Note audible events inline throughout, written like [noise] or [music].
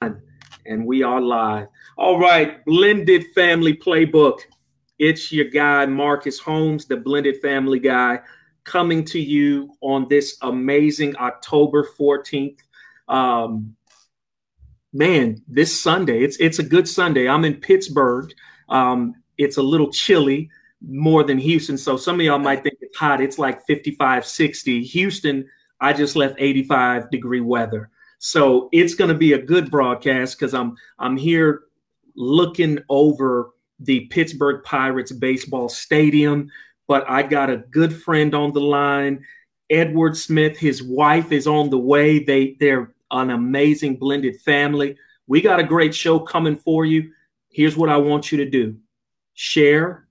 and we are live. All right, Blended Family Playbook. It's your guy, Marcus Holmes, the Blended Family guy, coming to you on this amazing October 14th. Um, man, this Sunday, it's it's a good Sunday. I'm in Pittsburgh. Um, it's a little chilly more than Houston. So some of y'all might think it's hot. It's like 55, 60. Houston, I just left 85 degree weather. So it's going to be a good broadcast because I'm I'm here looking over the Pittsburgh Pirates baseball stadium. But I got a good friend on the line, Edward Smith. His wife is on the way. They they're an amazing blended family. We got a great show coming for you. Here's what I want you to do: share,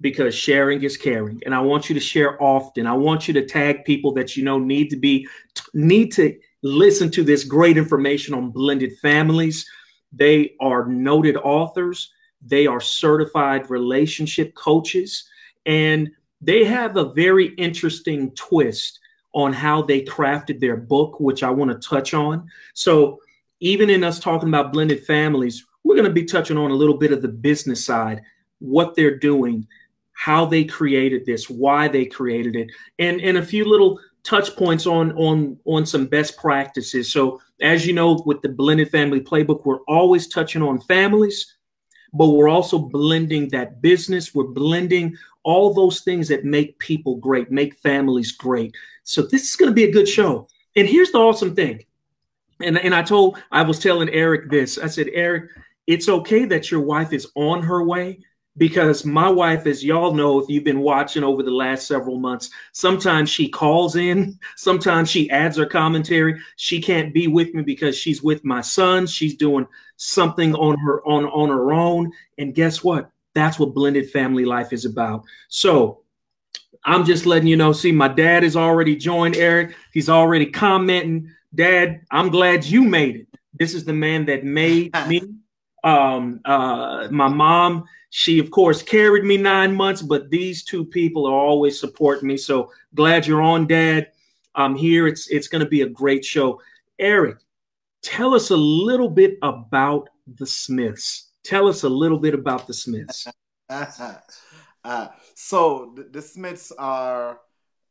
because sharing is caring and i want you to share often i want you to tag people that you know need to be need to listen to this great information on blended families. They are noted authors, they are certified relationship coaches, and they have a very interesting twist on how they crafted their book, which I want to touch on. So, even in us talking about blended families, we're going to be touching on a little bit of the business side, what they're doing, how they created this, why they created it, and, and a few little touch points on on on some best practices. So as you know, with the blended family playbook, we're always touching on families, but we're also blending that business. We're blending all those things that make people great, make families great. So this is going to be a good show. And here's the awesome thing. And, and I told, I was telling Eric this. I said, Eric, it's okay that your wife is on her way, because my wife, as y'all know, if you've been watching over the last several months, sometimes she calls in, sometimes she adds her commentary. She can't be with me because she's with my son. She's doing something on her on on her own. And guess what? That's what blended family life is about. So I'm just letting you know. See, my dad has already joined Eric. He's already commenting. Dad, I'm glad you made it. This is the man that made me. [laughs] Um, uh, my mom she, of course, carried me nine months, but these two people are always supporting me. So glad you're on, Dad. I'm here. It's it's going to be a great show. Eric, tell us a little bit about the Smiths. Tell us a little bit about the Smiths. [laughs] uh, so the, the Smiths are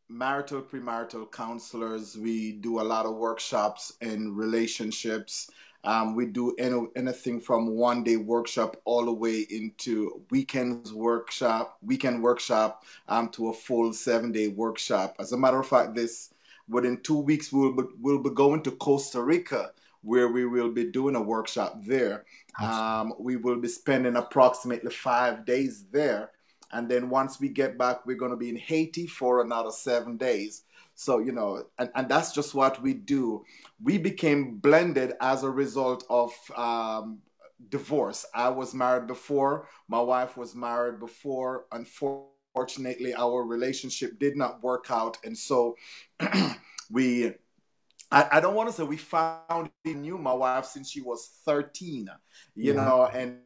marital premarital counselors. We do a lot of workshops in relationships um, we do any, anything from one day workshop all the way into weekends workshop, weekend workshop, um, to a full seven day workshop. As a matter of fact, this within two weeks we'll be, we'll be going to Costa Rica where we will be doing a workshop there. Um, we will be spending approximately five days there. And then once we get back, we're going to be in Haiti for another seven days. So, you know, and, and that's just what we do. We became blended as a result of um, divorce. I was married before, my wife was married before. Unfortunately, our relationship did not work out. And so [clears throat] we I, I, don't want to say we found we knew my wife since she was 13, you yeah. know, and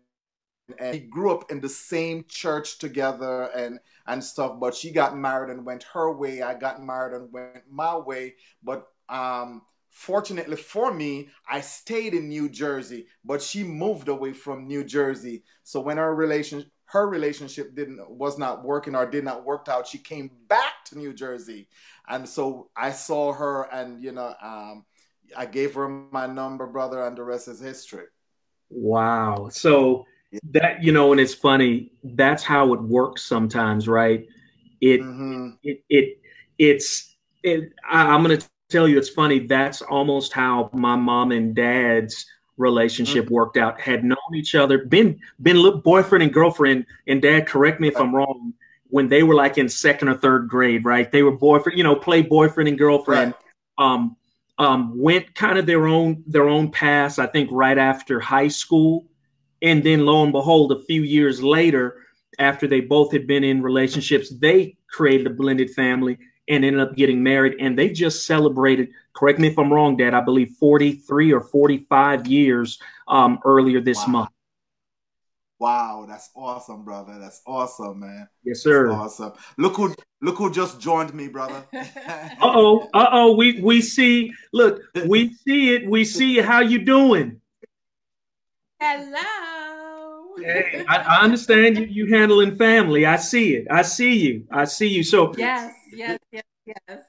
and we grew up in the same church together and and stuff. But she got married and went her way. I got married and went my way. But um, fortunately for me, I stayed in New Jersey, but she moved away from New Jersey. So when our relation her relationship didn't was not working or did not work out, she came back to New Jersey, and so I saw her, and you know, um, I gave her my number, brother, and the rest is history. Wow. So that you know and it's funny that's how it works sometimes right it mm-hmm. it, it it's it, I, am gonna tell you it's funny that's almost how my mom and dad's relationship mm-hmm. worked out had known each other been been little boyfriend and girlfriend and dad correct me if i'm wrong when they were like in second or third grade right they were boyfriend you know play boyfriend and girlfriend right. um um went kind of their own their own paths i think right after high school and then lo and behold, a few years later, after they both had been in relationships, they created a blended family and ended up getting married. And they just celebrated, correct me if I'm wrong, Dad, I believe 43 or 45 years um, earlier this wow. month. Wow, that's awesome, brother. That's awesome, man. Yes, sir. That's awesome. Look who look who just joined me, brother. [laughs] uh oh, uh oh. We we see. Look, we see it. We see how you doing. Hello. Hey, I, I understand you, you handling family. I see it. I see you. I see you. So yes, yes, yes, yes.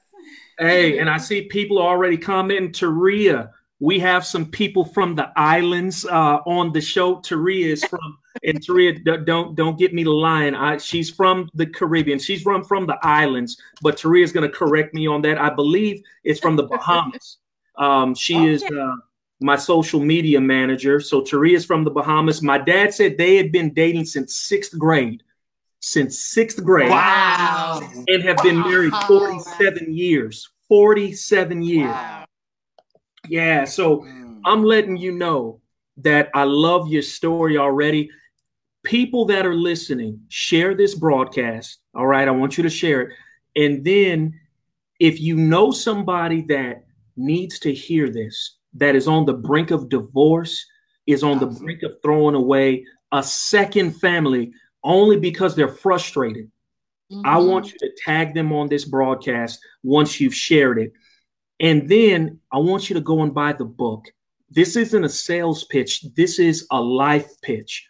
Hey, and I see people already commenting. Taria, we have some people from the islands uh, on the show. Taria is from, and Taria, don't don't get me lying. I, she's from the Caribbean. She's from from the islands, but Taria is going to correct me on that. I believe it's from the Bahamas. Um, she okay. is uh, my social media manager. So Taria is from the Bahamas. My dad said they had been dating since sixth grade since sixth grade. Wow. And have been married 47 years. 47 years. Wow. Yeah. So mm. I'm letting you know that I love your story already. People that are listening, share this broadcast. All right. I want you to share it. And then if you know somebody that needs to hear this, that is on the brink of divorce, is on Absolutely. the brink of throwing away a second family only because they're frustrated. Mm-hmm. I want you to tag them on this broadcast once you've shared it. And then I want you to go and buy the book. This isn't a sales pitch, this is a life pitch.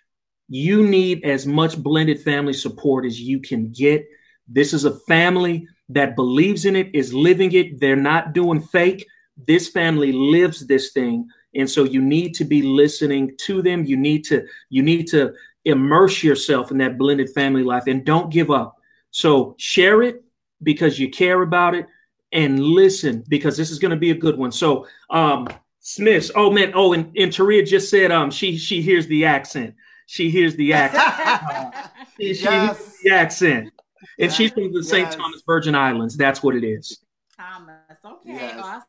You need as much blended family support as you can get. This is a family that believes in it, is living it. They're not doing fake. This family lives this thing. And so you need to be listening to them. You need to you need to immerse yourself in that blended family life and don't give up. So share it because you care about it and listen because this is going to be a good one. So, um, Smiths. Oh man. Oh, and, and Taria just said um she she hears the accent. She hears the [laughs] accent. uh, she, she yes. hears the accent, and she's from the yes. St. Thomas Virgin Islands. That's what it is. Thomas. Okay. Yes. Awesome.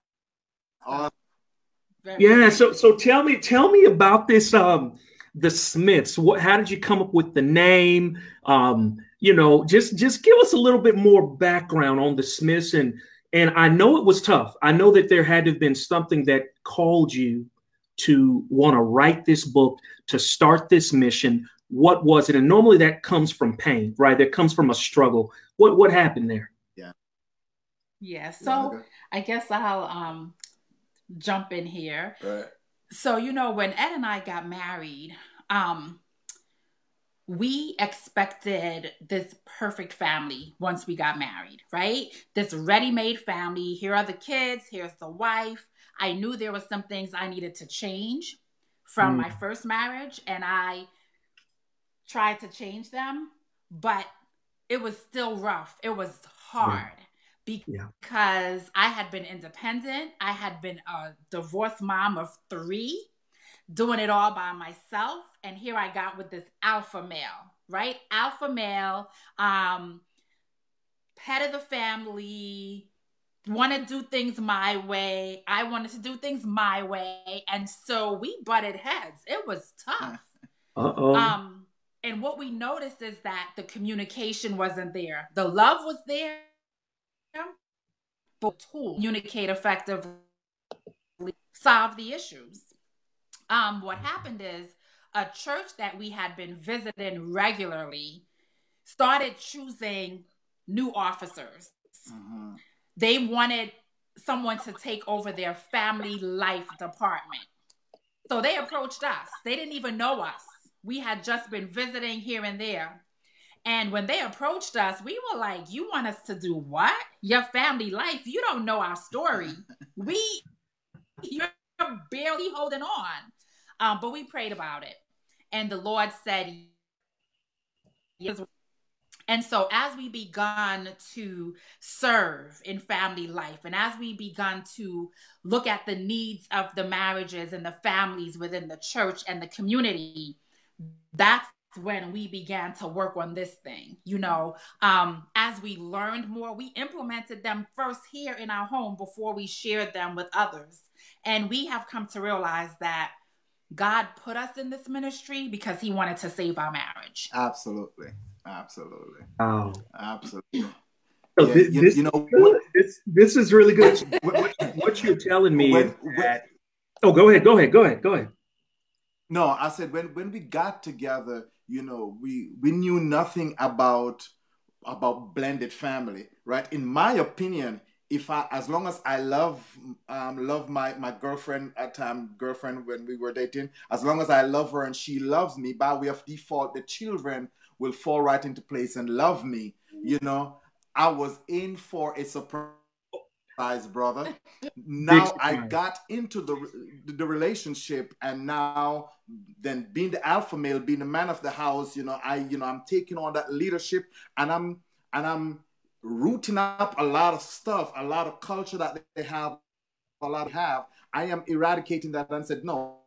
Yeah. So so tell me tell me about this um the Smiths. What? How did you come up with the name? Um, you know, just just give us a little bit more background on the Smiths and and I know it was tough. I know that there had to have been something that called you to want to write this book, to start this mission. What was it? And normally that comes from pain, right? That comes from a struggle. What what happened there? Yeah. Yeah. So I guess I'll um jump in here. Right. So you know when ed and i got married um we expected this perfect family once we got married right? This ready-made family. Here are the kids. Here's the wife. I knew there was some things i needed to change from mm. my first marriage and i tried to change them but it was still rough. It was hard because yeah. I had been independent. I had been a divorced mom of three, doing it all by myself. And here I got with this alpha male, right? Alpha male, um, head of the family, want to do things my way. I wanted to do things my way. And so we butted heads. It was tough. [laughs] Uh-oh. Um, and what we noticed is that the communication wasn't there. The love was there, to communicate effectively, solve the issues. Um, what happened is a church that we had been visiting regularly started choosing new officers. Mm-hmm. They wanted someone to take over their family life department. So they approached us. They didn't even know us. We had just been visiting here and there. And when they approached us, we were like, You want us to do what? Your family life. You don't know our story. [laughs] we, you're barely holding on. Um, but we prayed about it. And the Lord said, Yes. And so, as we begun to serve in family life, and as we begun to look at the needs of the marriages and the families within the church and the community, that's when we began to work on this thing you know? Um, as we learned more we implemented them first here in our home before we shared them with others. And we have come to realize that god put us in this ministry because he wanted to save our marriage. Absolutely. Absolutely. Oh absolutely. So yeah, this, you, you, know what, this this is really good. What, what, you're telling me when, that, oh go ahead go ahead go ahead go ahead. No i said when when we got together you know, we we knew nothing about about blended family, right? In my opinion, if I, as long as I love, um, love my my girlfriend at time girlfriend when we were dating, as long as I love her and she loves me, by way of default, the children will fall right into place and love me. You know, I was in for a surprise brother. [laughs] Now I got into the the relationship, and now then being the alpha male, being the man of the house, you know, I you know I'm taking on that leadership, and I'm and I'm rooting up a lot of stuff, a lot of culture that they have, a lot have. I am eradicating that and said no.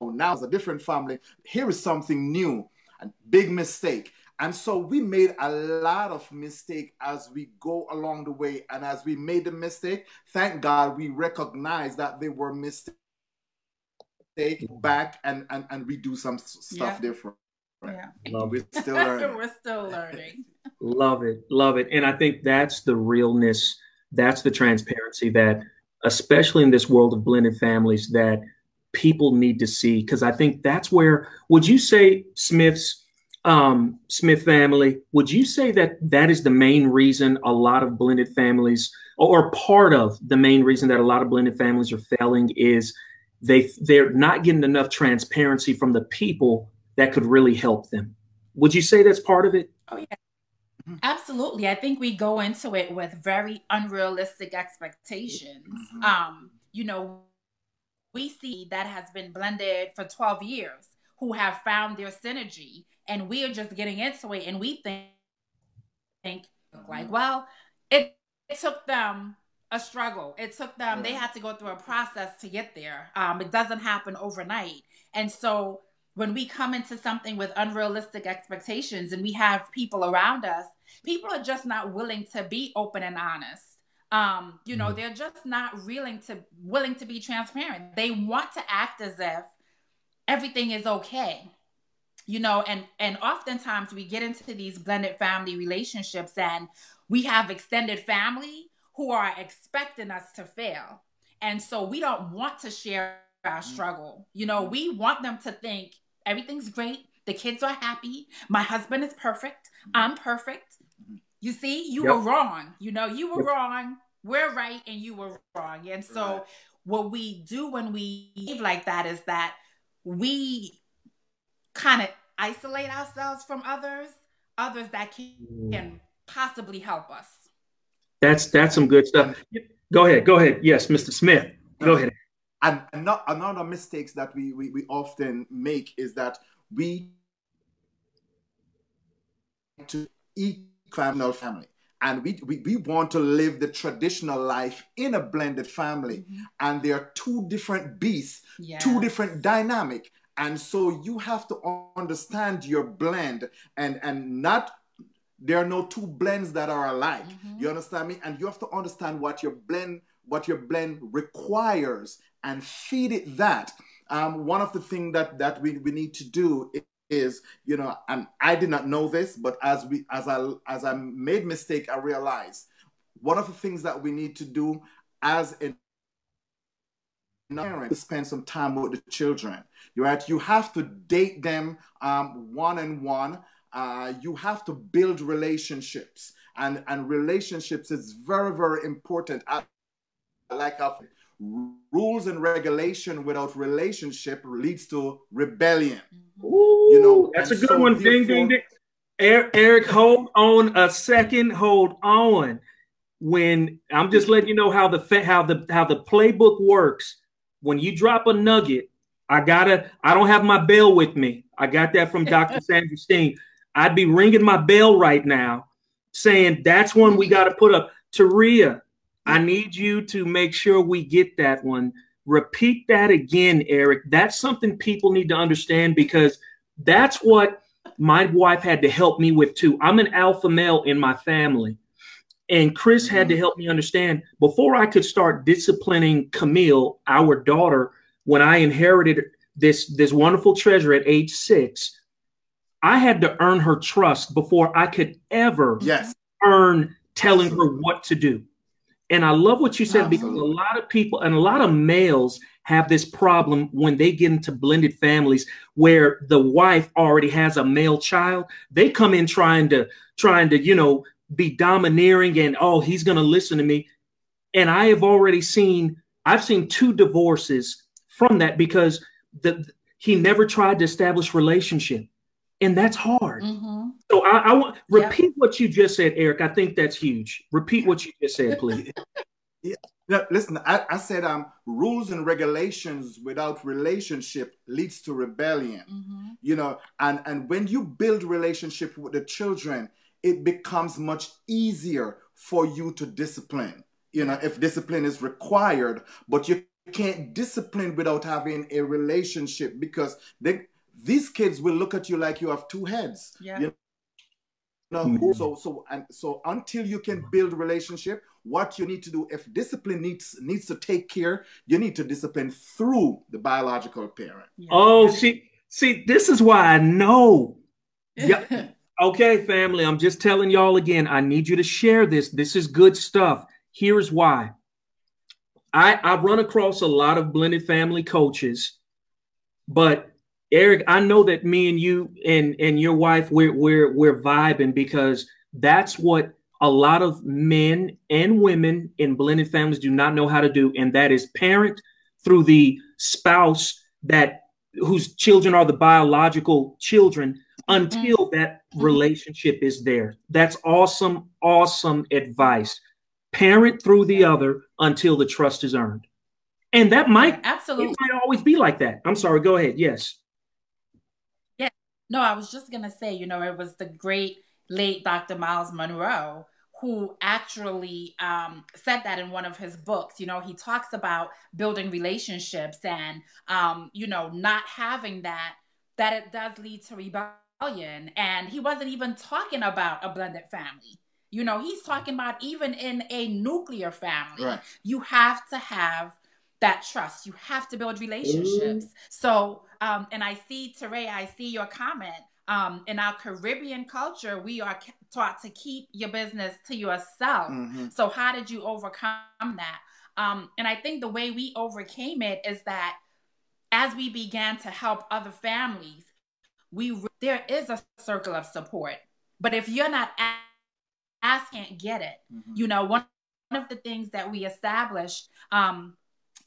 Now it's a different family. Here is something new, a big mistake. And so we made a lot of mistake as we go along the way. And as we made the mistake, thank God we recognize that they were mistake back and, and, and redo some stuff yeah. different. Yeah. Love We're still [laughs] learning. We're still learning. [laughs] love it. Love it. And I think that's the realness, that's the transparency that, especially in this world of blended families, that people need to see. Because I think that's where, would you say, Smith's? um, Smith family, would you say that that is the main reason a lot of blended families, or part of the main reason that a lot of blended families are failing, is they they're not getting enough transparency from the people that could really help them? Would you say that's part of it? Oh yeah. Absolutely. I think we go into it with very unrealistic expectations. Mm-hmm. Um, you know, we see that has been blended for 12 years who have found their synergy and we are just getting into it and we think, think like mm-hmm. well it, it took them a struggle. It took them they had to go through a process to get there. Um, it doesn't happen overnight. And so when we come into something with unrealistic expectations and we have people around us people are just not willing to be open and honest. Um, you know mm-hmm. they're just not willing to willing to be transparent. They want to act as if everything is okay you know and and oftentimes we get into these blended family relationships and we have extended family who are expecting us to fail. And so we don't want to share our mm-hmm. struggle. You know we want them to think everything's great. The kids are happy. My husband is perfect. I'm perfect. You see you yep. were wrong. You know you were wrong. We're right and you were wrong. And so right. what we do when we live like that is that we kind of isolate ourselves from others, others that can, can possibly help us. That's that's some good stuff. Go ahead, go ahead. Yes, Mr. Smith, go ahead. And not, another mistakes that we, we, we often make is that we to eat family family and we, we, we want to live the traditional life in a blended family mm-hmm. and there are two different beasts yes. two different dynamic and so you have to understand your blend and and not there are no two blends that are alike. Mm-hmm. you understand me? And you have to understand what your blend what your blend requires and feed it that. Um, one of the things that that we, we need to do is you know and i did not know this but as we as i as i made mistake i realized one of the things that we need to do as a parent to spend some time with the children you right? You have to date them um, one and one uh, you have to build relationships and and relationships is very very important I, like a rules and regulation without relationship leads to rebellion. Ooh, you know, that's a good so one. Ding, ding, ding. Eric, hold on a second. Hold on. When I'm just letting you know how the how the how the playbook works. When you drop a nugget, I gotta. I don't have my bell with me. I got that from Dr. [laughs] Sandra Steen. I'd be ringing my bell right now, saying that's one we got to put up. Taria, I need you to make sure we get that one. Repeat that again, Eric. That's something people need to understand because that's what my wife had to help me with too. I'm an alpha male in my family. And Chris had to help me understand before I could start disciplining Camille, our daughter, when I inherited this, this wonderful treasure at age six, I had to earn her trust before I could ever yes. earn telling her what to do. And I love what you said Absolutely. because a lot of people and a lot of males have this problem when they get into blended families where the wife already has a male child. They come in trying to trying to, you know, be domineering and oh, he's going to listen to me. And I have already seen, I've seen two divorces from that because the he never tried to establish relationship. And that's hard. Mm-hmm. So I, I want repeat yep. what you just said, Eric. I think that's huge. Repeat what you just said, please. [laughs] yeah. Now, listen, I, I, said um, rules and regulations without relationship leads to rebellion. Mm-hmm. You know, and and when you build relationship with the children, it becomes much easier for you to discipline. You know, if discipline is required, but you can't discipline without having a relationship because they, these kids will look at you like you have two heads. Yeah. You know, mm-hmm. so so and so until you can build relationship, what you need to do if discipline needs needs to take care, you need to discipline through the biological parent. Yeah. Oh, see, see, this is why I know. Yeah. [laughs] Okay, family, I'm just telling y'all again, I need you to share this. This is good stuff. Here's why. I, I run across a lot of blended family coaches, but Eric, I know that me and you and, and your wife we're we're we're vibing because that's what a lot of men and women in blended families do not know how to do, and that is parent through the spouse that whose children are the biological children until mm-hmm. that relationship is there. That's awesome, awesome advice. Parent through the other until the trust is earned. And that might absolutely might always be like that. I'm sorry, go ahead. Yes. No, I was just gonna say, you know, it was the great late Dr. Myles Munroe who actually um, said that in one of his books. You know, he talks about building relationships and, um, you know, not having that, that it does lead to rebellion and he wasn't even talking about a blended family. You know, he's talking about even in a nuclear family, right. you have to have that trust. You have to build relationships. Mm. So, um, and I see, Teray, I see your comment. Um, in our Caribbean culture, we are taught to keep your business to yourself. Mm-hmm. So, how did you overcome that? Um, and I think the way we overcame it is that as we began to help other families, we there is a circle of support but if you're not can't get it mm-hmm. you know one, one of the things that we established um,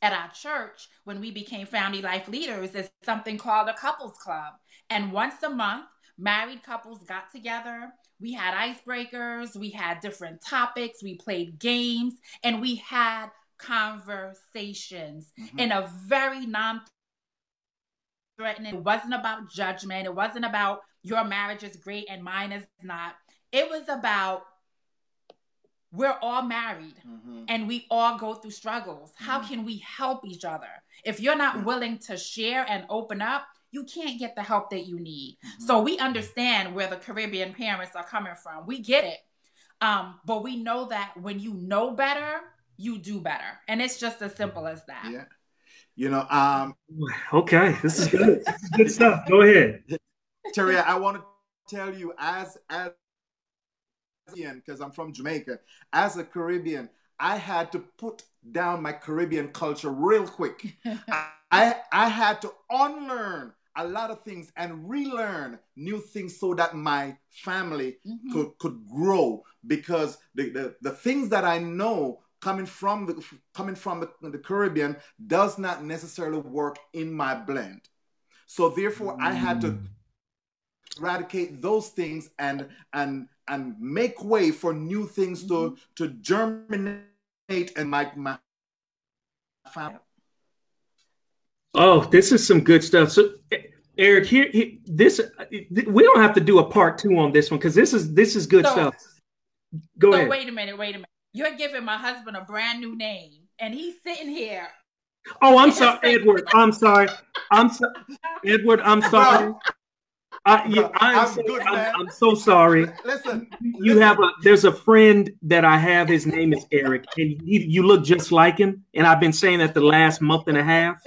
at our church when we became family life leaders is something called a couples club and once a month married couples got together we had icebreakers we had different topics we played games and we had conversations mm-hmm. in a very non threatening. It wasn't about judgment. It wasn't about your marriage is great and mine is not. It was about we're all married mm-hmm. and we all go through struggles. Mm-hmm. How can we help each other? If you're not willing to share and open up, you can't get the help that you need. Mm-hmm. So we understand where the Caribbean parents are coming from. We get it. Um, but we know that when you know better, you do better. And it's just as simple as that. Yeah. You know, um, okay, this is good. this is good stuff. Go ahead, Terry. I want to tell you, as as because I'm from Jamaica, as a Caribbean, I had to put down my Caribbean culture real quick. [laughs] I I had to unlearn a lot of things and relearn new things so that my family mm-hmm. could could grow because the, the the things that I know coming from the coming from the, the Caribbean does not necessarily work in my blend. So therefore, mm. I had to mm. Eradicate those things and and and make way for new things mm-hmm. to to germinate and my my family. Oh, this is some good stuff. So, Eric, here, here this we don't have to do a part two on this one because this is this is good so, stuff. Go so ahead. Wait a minute. Wait a minute. You're giving my husband a brand new name, and he's sitting here. Oh, I'm sorry, [laughs] Edward. I'm sorry. I'm so- Edward. I'm sorry. I, yeah, I'm, I'm, so, good, I'm, I'm, so sorry. Listen, you listen. have a. There's a friend that I have. His name is Eric, and he, you look just like him. And I've been saying that the last month and a half.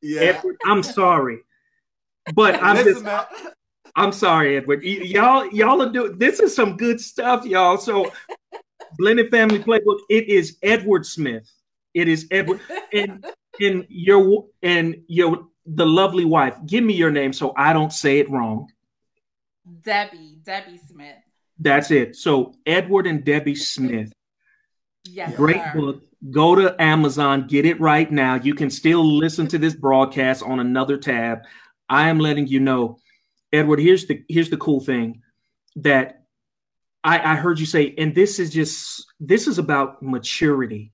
Yeah, Edward, I'm sorry, but I'm listen, just. I'm sorry, Edward. Y- y'all, y'all are doing. This is some good stuff, y'all. So Blended Family Playbook. It is Edward Smith. It is Edward and and your and your the lovely wife. Give me your name so I don't say it wrong. Debbie, Debbie Smith. That's it. So Edward and Debbie Smith. Yes, Great sir. book. Go to Amazon, get it right now. You can still listen to this broadcast on another tab. I am letting you know, Edward. Here's the here's the cool thing that I, I heard you say, and this is just this is about maturity.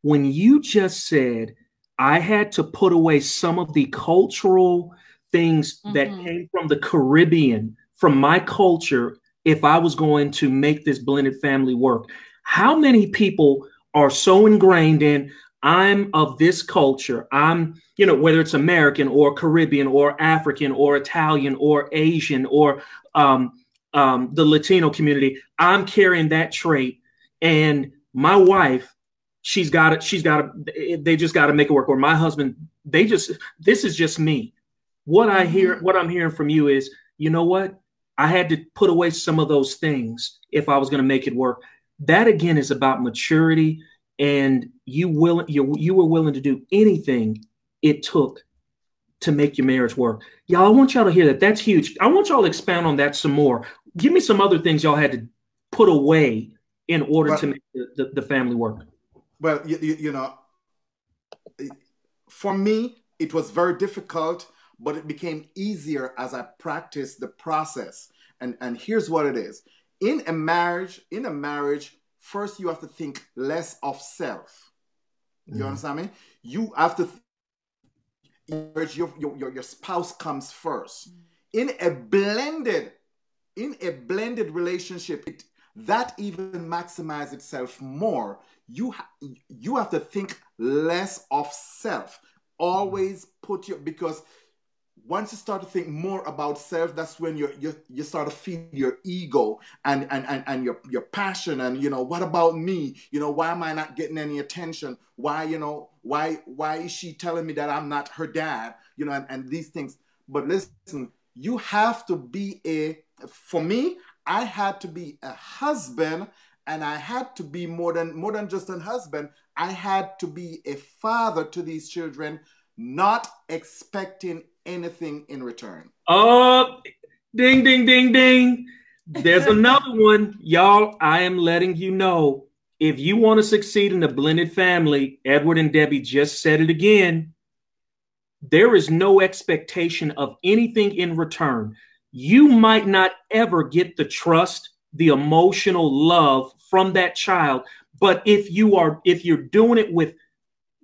When you just said, I had to put away some of the cultural things that Mhm. came from the Caribbean, from my culture, if I was going to make this blended family work. How many people are so ingrained in I'm of this culture. I'm, you know, whether it's American or Caribbean or African or Italian or Asian or um, um, the Latino community. I'm carrying that trait, and my wife, she's got it. She's got to. They just got to make it work. Or my husband, they just. This is just me. What I hear, mm-hmm. what I'm hearing from you is, you know what? I had to put away some of those things if I was going to make it work. That again is about maturity, and you will you you were willing to do anything it took to make your marriage work. Y'all, I want y'all to hear that. That's huge. I want y'all to expound on that some more. Give me some other things y'all had to put away in order to make the, the, the family work. Well, you, you, you know, for me, it was very difficult, but it became easier as I practiced the process. And, and here's what it is in a marriage, in a marriage, first you have to think less of self. You Mhm. understand me? You have to th- your, your, your, your spouse comes first. In a blended, in a blended relationship, it, that even maximize itself more. You ha- you have to think less of self. Always put your because once you start to think more about self, that's when you you you start to feed your ego and and and, and your your passion and you know what about me? You know why am I not getting any attention? Why you know why why is she telling me that I'm not her dad? You know and, and these things. But listen, you have to be a for me. I had to be a husband, and I had to be more than more than just a husband. I had to be a father to these children, not expecting anything in return. Oh, ding, ding, ding, ding. There's another one. Y'all, I am letting you know if you want to succeed in a blended family, Edward and Debbie just said it again. There is no expectation of anything in return. You might not ever get the trust, the emotional love from that child, but if you are if you're doing it with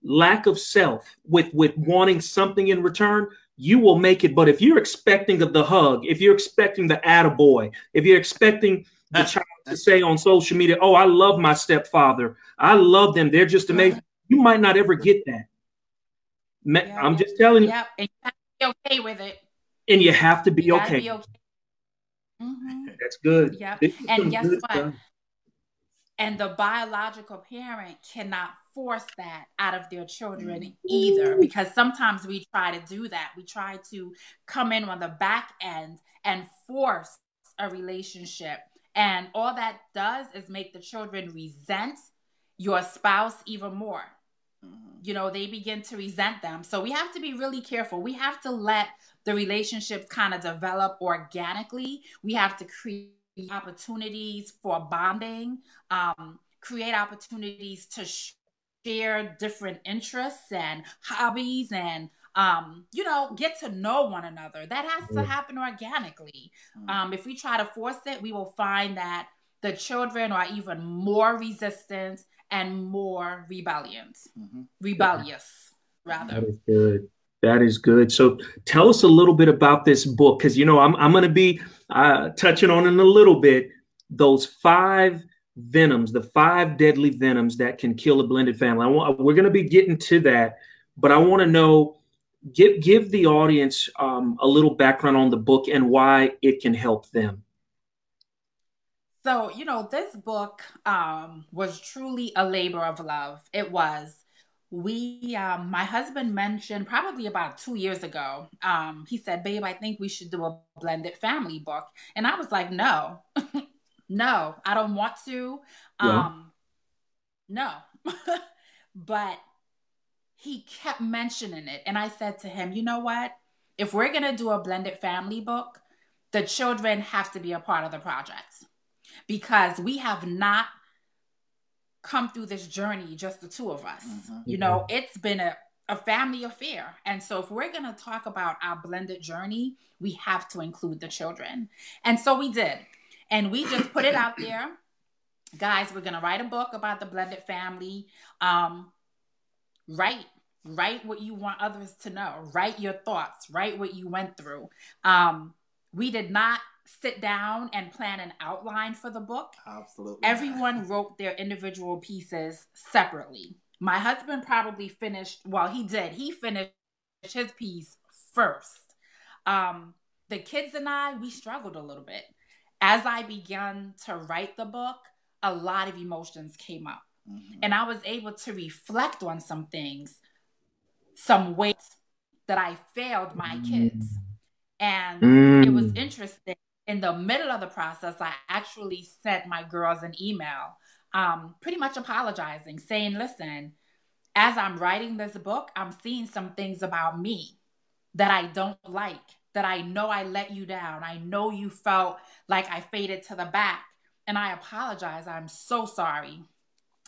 lack of self, with with wanting something in return, you will make it. But if you're expecting the hug, if you're expecting the attaboy, if you're expecting the child to say on social media, oh, I love my stepfather, I love them, they're just amazing, you might not ever get that. Ma- Yeah. I'm just telling you, Yep. And you have to be okay with it. And you have to be You okay. be okay. Mhm. That's good. Yep. And guess what? stuff. And the biological parent cannot force that out of their children either, because sometimes we try to do that. We try to come in on the back end and force a relationship. And all that does is make the children resent your spouse even more. You know, they begin to resent them. So we have to be really careful. We have to let the relationships kind of develop organically. We have to create opportunities for bonding, um, create opportunities to sh- share different interests and hobbies and um, you know, get to know one another. That has to happen organically. Um, if we try to force it, we will find that the children are even more resistant and more rebellious. Mhm. Rebellious, rather. That is good. That is good. So tell us a little bit about this book, because you know I'm I'm going to be uh, touching on in a little bit those five venoms, the five deadly venoms that can kill a blended family. I want, we're going to be getting to that, but I want to know give give the audience um, a little background on the book and why it can help them. So, you know, this book um, was truly a labor of love. It was. We, um, my husband mentioned probably about two years ago, um, he said, Babe, I think we should do a blended family book. And I was like, No, [laughs] no, I don't want to. Yeah. Um, no. [laughs] but he kept mentioning it. And I said to him, You know what? If we're going to do a blended family book, the children have to be a part of the project because we have not come through this journey just the two of us. Mm-hmm. You know, it's been a, a family affair. And so if we're going to talk about our blended journey, we have to include the children. And so we did. And we just put it out there. Guys, we're going to write a book about the blended family. Um, write write what you want others to know write your thoughts write what you went through um, we did not sit down and plan an outline for the book. Absolutely. Everyone [laughs] wrote their individual pieces separately. My husband probably finished, well, he did. He finished his piece first. Um, the kids and I, we struggled a little bit. As I began to write the book, a lot of emotions came up. Mm-hmm. And I was able to reflect on some things, some ways that I failed my kids. And mm. it was mm. interesting in the middle of the process, I actually sent my girls an email, um, pretty much apologizing, saying, listen, as I'm writing this book, I'm seeing some things about me that I don't like, that I know I let you down. I know you felt like I faded to the back. And I apologize. I'm so sorry.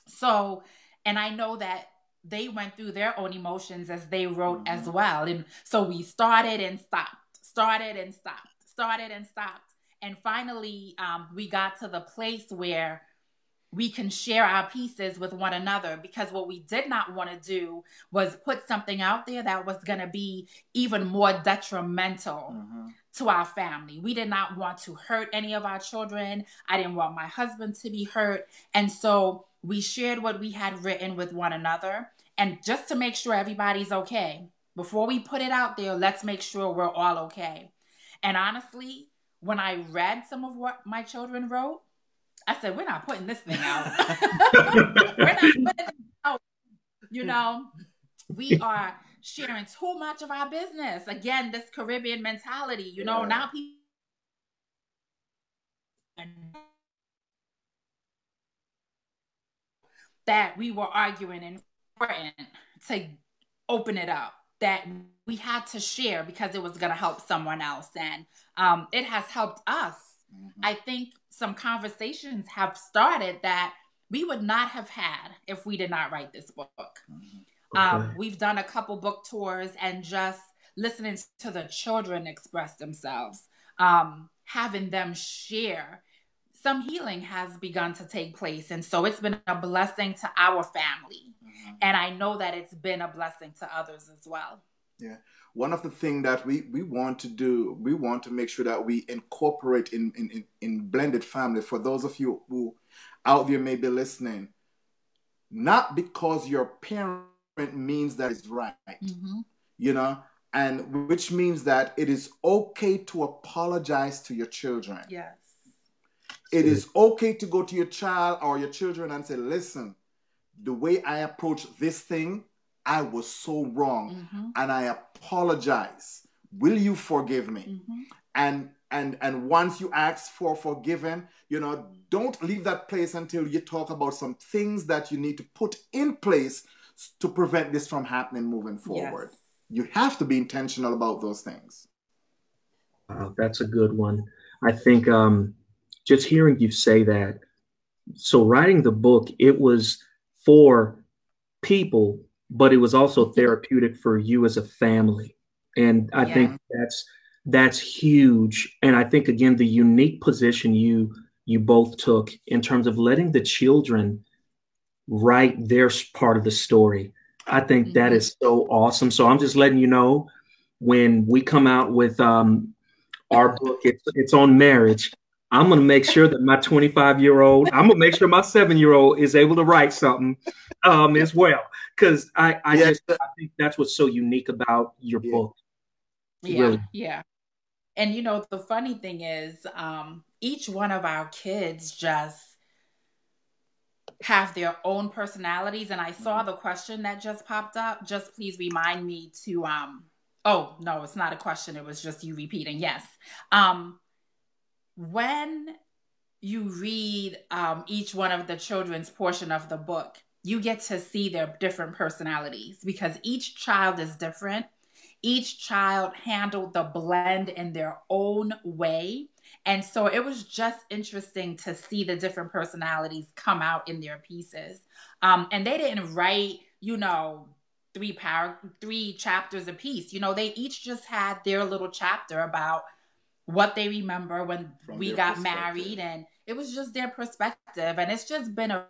So, and I know that they went through their own emotions as they wrote mm-hmm. as well. And so we started and stopped, started and stopped, started and stopped and finally um, we got to the place where we can share our pieces with one another because what we did not want to do was put something out there that was going to be even more detrimental mm-hmm. to our family. We did not want to hurt any of our children. I didn't want my husband to be hurt. And so we shared what we had written with one another. And just to make sure everybody's okay, before we put it out there, let's make sure we're all okay. And honestly, when I read some of what my children wrote, I said, we're not putting this thing out. [laughs] [laughs] we're not putting it out. You know, we are sharing too much of our business. Again, this Caribbean mentality, you know, yeah. now people that we were arguing and important to open it up that we had to share because it was going to help someone else and um, it has helped us mm-hmm. i think some conversations have started that we would not have had if we did not write this book mm-hmm. um, okay. um, we've done a couple book tours and just listening to the children express themselves um, having them share some healing has begun to take place and so it's been a blessing to our family. Mm-hmm. and i know that it's been a blessing to others as well. Yeah. One of the things that we, we want to do we want to make sure that we incorporate in, in, in blended family. For those of you who out there may be listening not because your parent means that is right mm-hmm. you know and which means that it is okay to apologize to your children. Yes it is okay to go to your child or your children and say, listen, the way I approach this thing, I was so wrong mm-hmm. and I apologize. Will you forgive me? Mm-hmm. And and and once you ask for forgiven, you know, don't leave that place until you talk about some things that you need to put in place to prevent this from happening moving forward. Yes. You have to be intentional about those things. Wow, that's a good one. I think um, just hearing you say that. So writing the book, it was for people, but it was also therapeutic for you as a family. And I yeah. think that's that's huge. And I think again the unique position you you both took in terms of letting the children write their part of the story. I think mm-hmm. that is so awesome. So I'm just letting you know when we come out with um, our book, it's, it's on marriage. I'm going to make sure that my 25 year old, I'm going to make sure my seven year old is able to write something um, as well. Because I, I yeah. just I think that's what's so unique about your yeah. book. Yeah, really. yeah. And you know, the funny thing is, um, each one of our kids just have their own personalities. And I saw mm-hmm. the question that just popped up. Just please remind me to um oh no, it's not a question, it was just you repeating. Yes. Um when you read um, each one of the children's portion of the book, you get to see their different personalities because each child is different. Each child handled the blend in their own way. And so it was just interesting to see the different personalities come out in their pieces. Um, and they didn't write, you know, three power three chapters a piece. You know, they each just had their little chapter about what they remember when From we got married and it was just their perspective and it's just been a,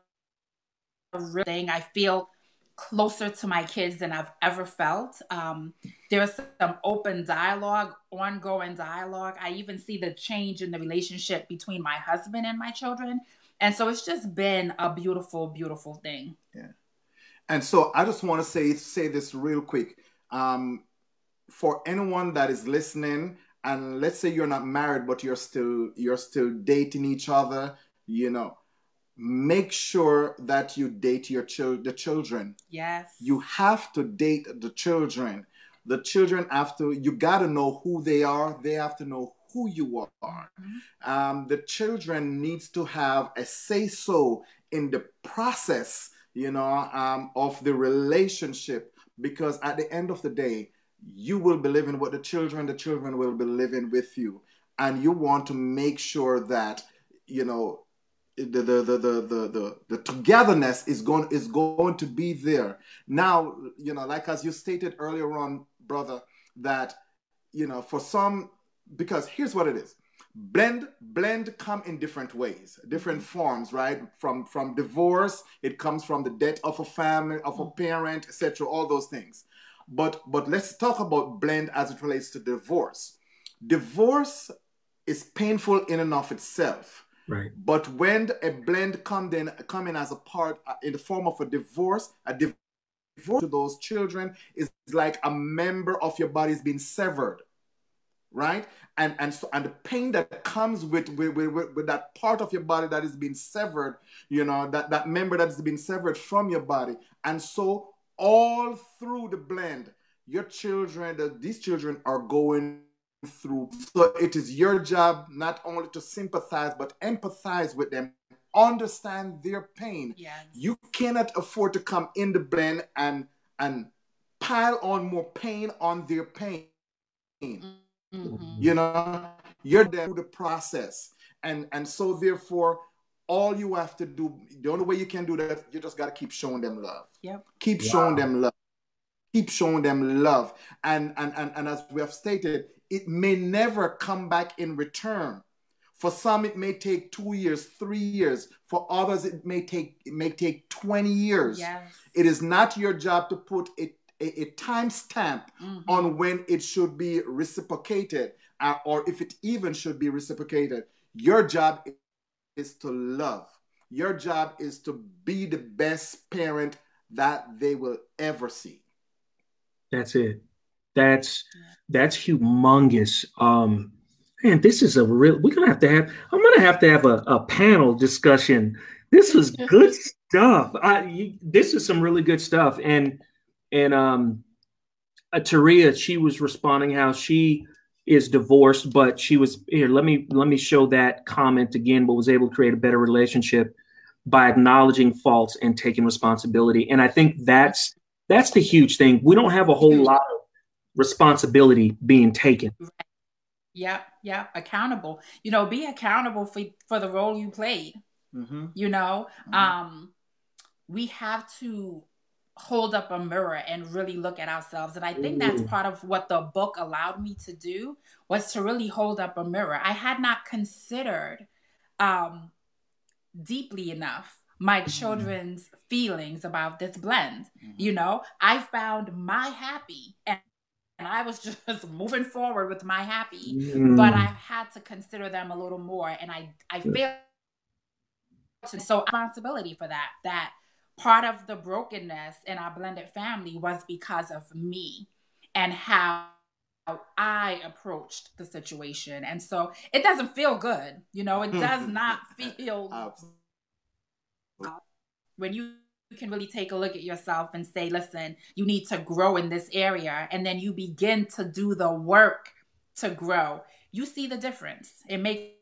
a real thing. I feel closer to my kids than I've ever felt. Um, there's some open dialogue, ongoing dialogue. I even see the change in the relationship between my husband and my children. And so it's just been a beautiful, beautiful thing. Yeah. And so I just want to say say this real quick. Um, for anyone that is listening, and let's say you're not married, but you're still you're still dating each other, you know, make sure that you date your chil- the children. Yes. You have to date the children. The children have to, you got to know who they are. They have to know who you are. Mm-hmm. Um, the children needs to have a say so in the process, you know, um, of the relationship because at the end of the day, you will be living with the children, the children will be living with you. And you want to make sure that, you know, the the, the the the the the togetherness is going is going to be there. Now you know like as you stated earlier on brother that you know for some because here's what it is. Blend blend come in different ways different mm-hmm. forms right? From from divorce it comes from the death of a family of a mm-hmm. parent etc all those things but but let's talk about blend as it relates to divorce divorce is painful in and of itself Right. But when a blend come in, come in as a part uh, in the form of a divorce, a divorce to those children is like a member of your body is being severed, right? And and so and the pain that comes with with, with, with that part of your body that is being severed, you know, that that member that is being severed from your body, and so all through the blend, your children, the, these children are going through. So it is your job not only to sympathize, but empathize with them, understand their pain. Yes. You cannot afford to come in the blend and and pile on more pain on their pain. Mm-hmm. You know, you're there through the process. And and so therefore all you have to do, the only way you can do that, you just gotta keep showing them love. Yep. Keep wow. showing them love keep showing them love and, and and and as we have stated it may never come back in return. For some, it may take two years, three years. For others, it may take it may take 20 years. Yes. It is not your job to put a, a, a time stamp mm-hmm. on when it should be reciprocated uh, or if it even should be reciprocated. Your job is to love. Your job is to be the best parent that they will ever see. That's it. That's that's humongous. Um, man, this is a real. We're gonna have to have. I'm gonna have to have a, a panel discussion. This was [laughs] good stuff. I, you, this is some really good stuff. And and um, uh, Taria, she was responding how she is divorced, but she was here. Let me let me show that comment again. But was able to create a better relationship by acknowledging faults and taking responsibility. And I think that's that's the huge thing. We don't have a whole lot of responsibility being taken. Yeah, yeah, accountable. You know, be accountable for for the role you played. Mm-hmm. You know, mm-hmm. um, we have to hold up a mirror and really look at ourselves and i think that's part of what the book allowed me to do was to really hold up a mirror i had not considered um, deeply enough my mm-hmm. children's feelings about this blend mm-hmm. you know i found my happy and and I was [laughs] just moving forward with my happy, mm. but I had to consider them a little more, and I I failed. To, so responsibility for that. That part of the brokenness in our blended family was because of me and how I approached the situation, and so it doesn't feel good. You know, it does [laughs] not feel when you can really take a look at yourself and say, listen, you need to grow in this area. And then you begin to do the work to grow. You see the difference. It makes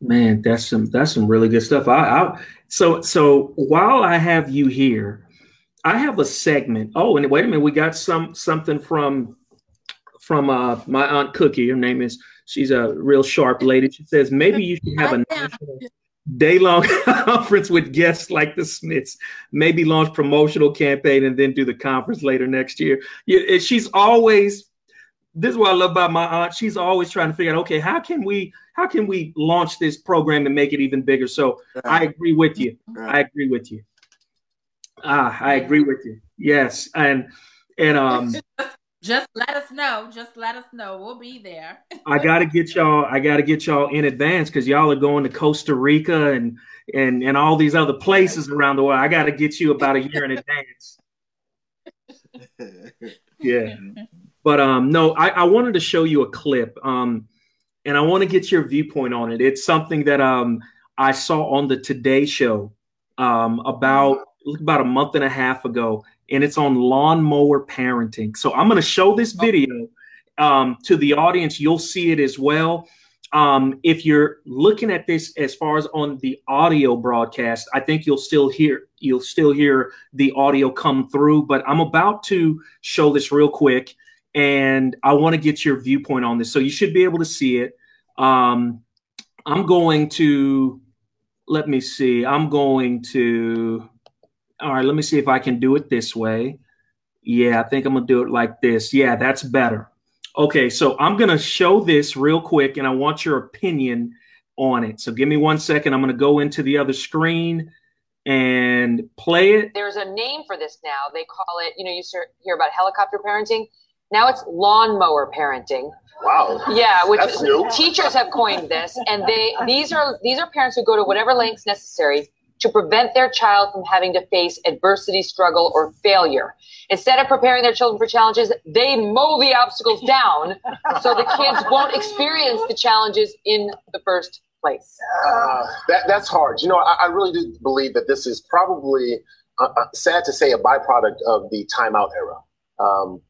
Man, that's some that's some really good stuff. I, I so so while I have you here, I have a segment. Oh, and wait a minute, we got some something from from uh my aunt Cookie. Her name is she's a real sharp lady. She says maybe you should have a [laughs] national day long [laughs] conference with guests like the Smiths. Maybe launch promotional campaign and then do the conference later next year. Yeah, she's always. This is what I love about my aunt. She's always trying to figure out, okay, how can we how can we launch this program and make it even bigger? So I agree with you. I agree with you. Ah, I agree with you. Yes, and and um [laughs] just let us know. Just let us know. We'll be there. I gotta get y'all. I gotta get y'all in advance because y'all are going to Costa Rica and and and all these other places around the world. I gotta get you about a year in advance. [laughs] yeah, [laughs] but um, no, I, I wanted to show you a clip. Um, and I want to get your viewpoint on it. It's something that um I saw on the Today Show um about about a month and a half ago, and it's on lawnmower parenting. So I'm going to show this video um, to the audience. You'll see it as well. Um, if you're looking at this as far as on the audio broadcast, I think you'll still hear you'll still hear the audio come through. But I'm about to show this real quick, and I want to get your viewpoint on this. So you should be able to see it. Um, I'm going to let me see. I'm going to all right, let me see if I can do it this way. Yeah, I think I'm gonna do it like this. Yeah, that's better. Okay, so I'm gonna show this real quick and I want your opinion on it. So give me one second. I'm gonna go into the other screen and play it. There's a name for this now. They call it, you know, you hear about helicopter parenting. Now it's lawnmower parenting. Wow. Yeah, which teachers have coined this, and they these are these are parents who go to whatever lengths necessary to prevent their child from having to face adversity, struggle, or failure. Instead of preparing their children for challenges, they mow the obstacles down so the kids won't experience the challenges in the first place. Uh, that, that's hard. You know, I, I, really do believe that this is probably, uh, uh, sad to say, a byproduct of the timeout era. Um,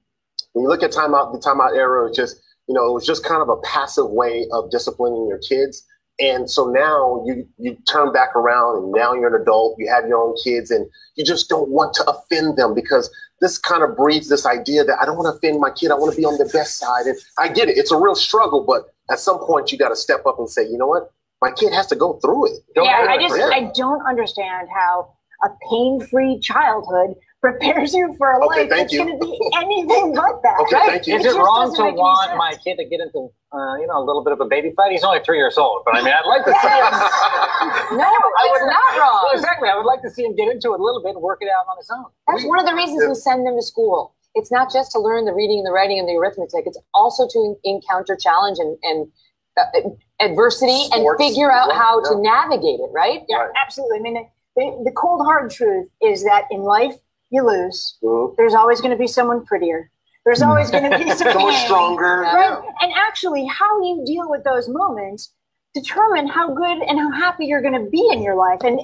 when you look at timeout, the timeout era just, you know, it was just kind of a passive way of disciplining your kids and so now you you turn back around and now you're an adult, you have your own kids, and you just don't want to offend them because this kind of breeds this idea that I don't want to offend my kid. I want to be on the best side. And I get it. It's a real struggle, but at some point you got to step up and say, you know what? My kid has to go through it. Don't yeah, I just I don't understand how a pain-free childhood prepares you for a okay, life that's going to be anything but that. [laughs] Okay, right? thank you. Is it, it wrong to want my kid to get into, uh, you know, a little bit of a baby fight? He's only three years old, but I mean, I'd like to see him. [laughs] no, I would not [laughs] wrong. Well, exactly. I would like to see him get into it a little bit and work it out on his own. That's we, one of the reasons yeah. we send them to school. It's not just to learn the reading and the writing and the arithmetic. It's also to encounter challenge and, and uh, adversity Sports, and figure out how yeah. to navigate it, right? Yeah, right. absolutely. I mean, the, the cold hard truth is that in life, you lose. Mm-hmm. There's always going to be someone prettier. There's always going to be [laughs] someone stronger. Right? And actually, how you deal with those moments determine how good and how happy you're going to be in your life. And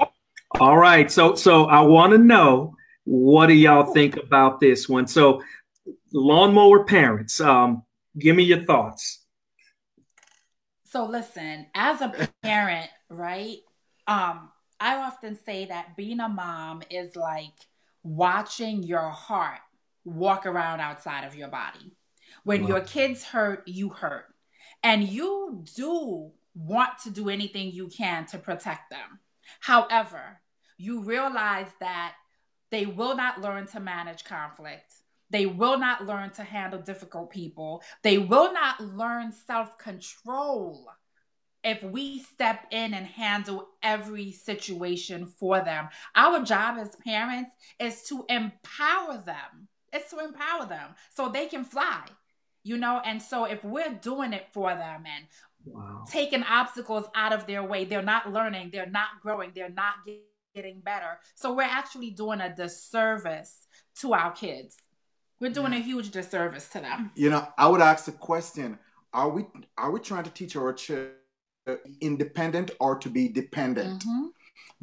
all right, so so I want to know what do y'all think about this one? So, lawnmower parents, um, give me your thoughts. So listen, as a parent, right? Um, I often say that being a mom is like watching your heart walk around outside of your body. When wow. your kids hurt, you hurt. And you do want to do anything you can to protect them. However, you realize that they will not learn to manage conflict. They will not learn to handle difficult people. They will not learn self control if we step in and handle every situation for them. Our job as parents is to empower them. It's to empower them so they can fly, you know? And so if we're doing it for them and wow. taking obstacles out of their way, they're not learning, they're not growing, they're not getting better. So we're actually doing a disservice to our kids. We're doing yeah. a huge disservice to them. You know, I would ask the question, are we are we trying to teach our children independent or to be dependent mm-hmm.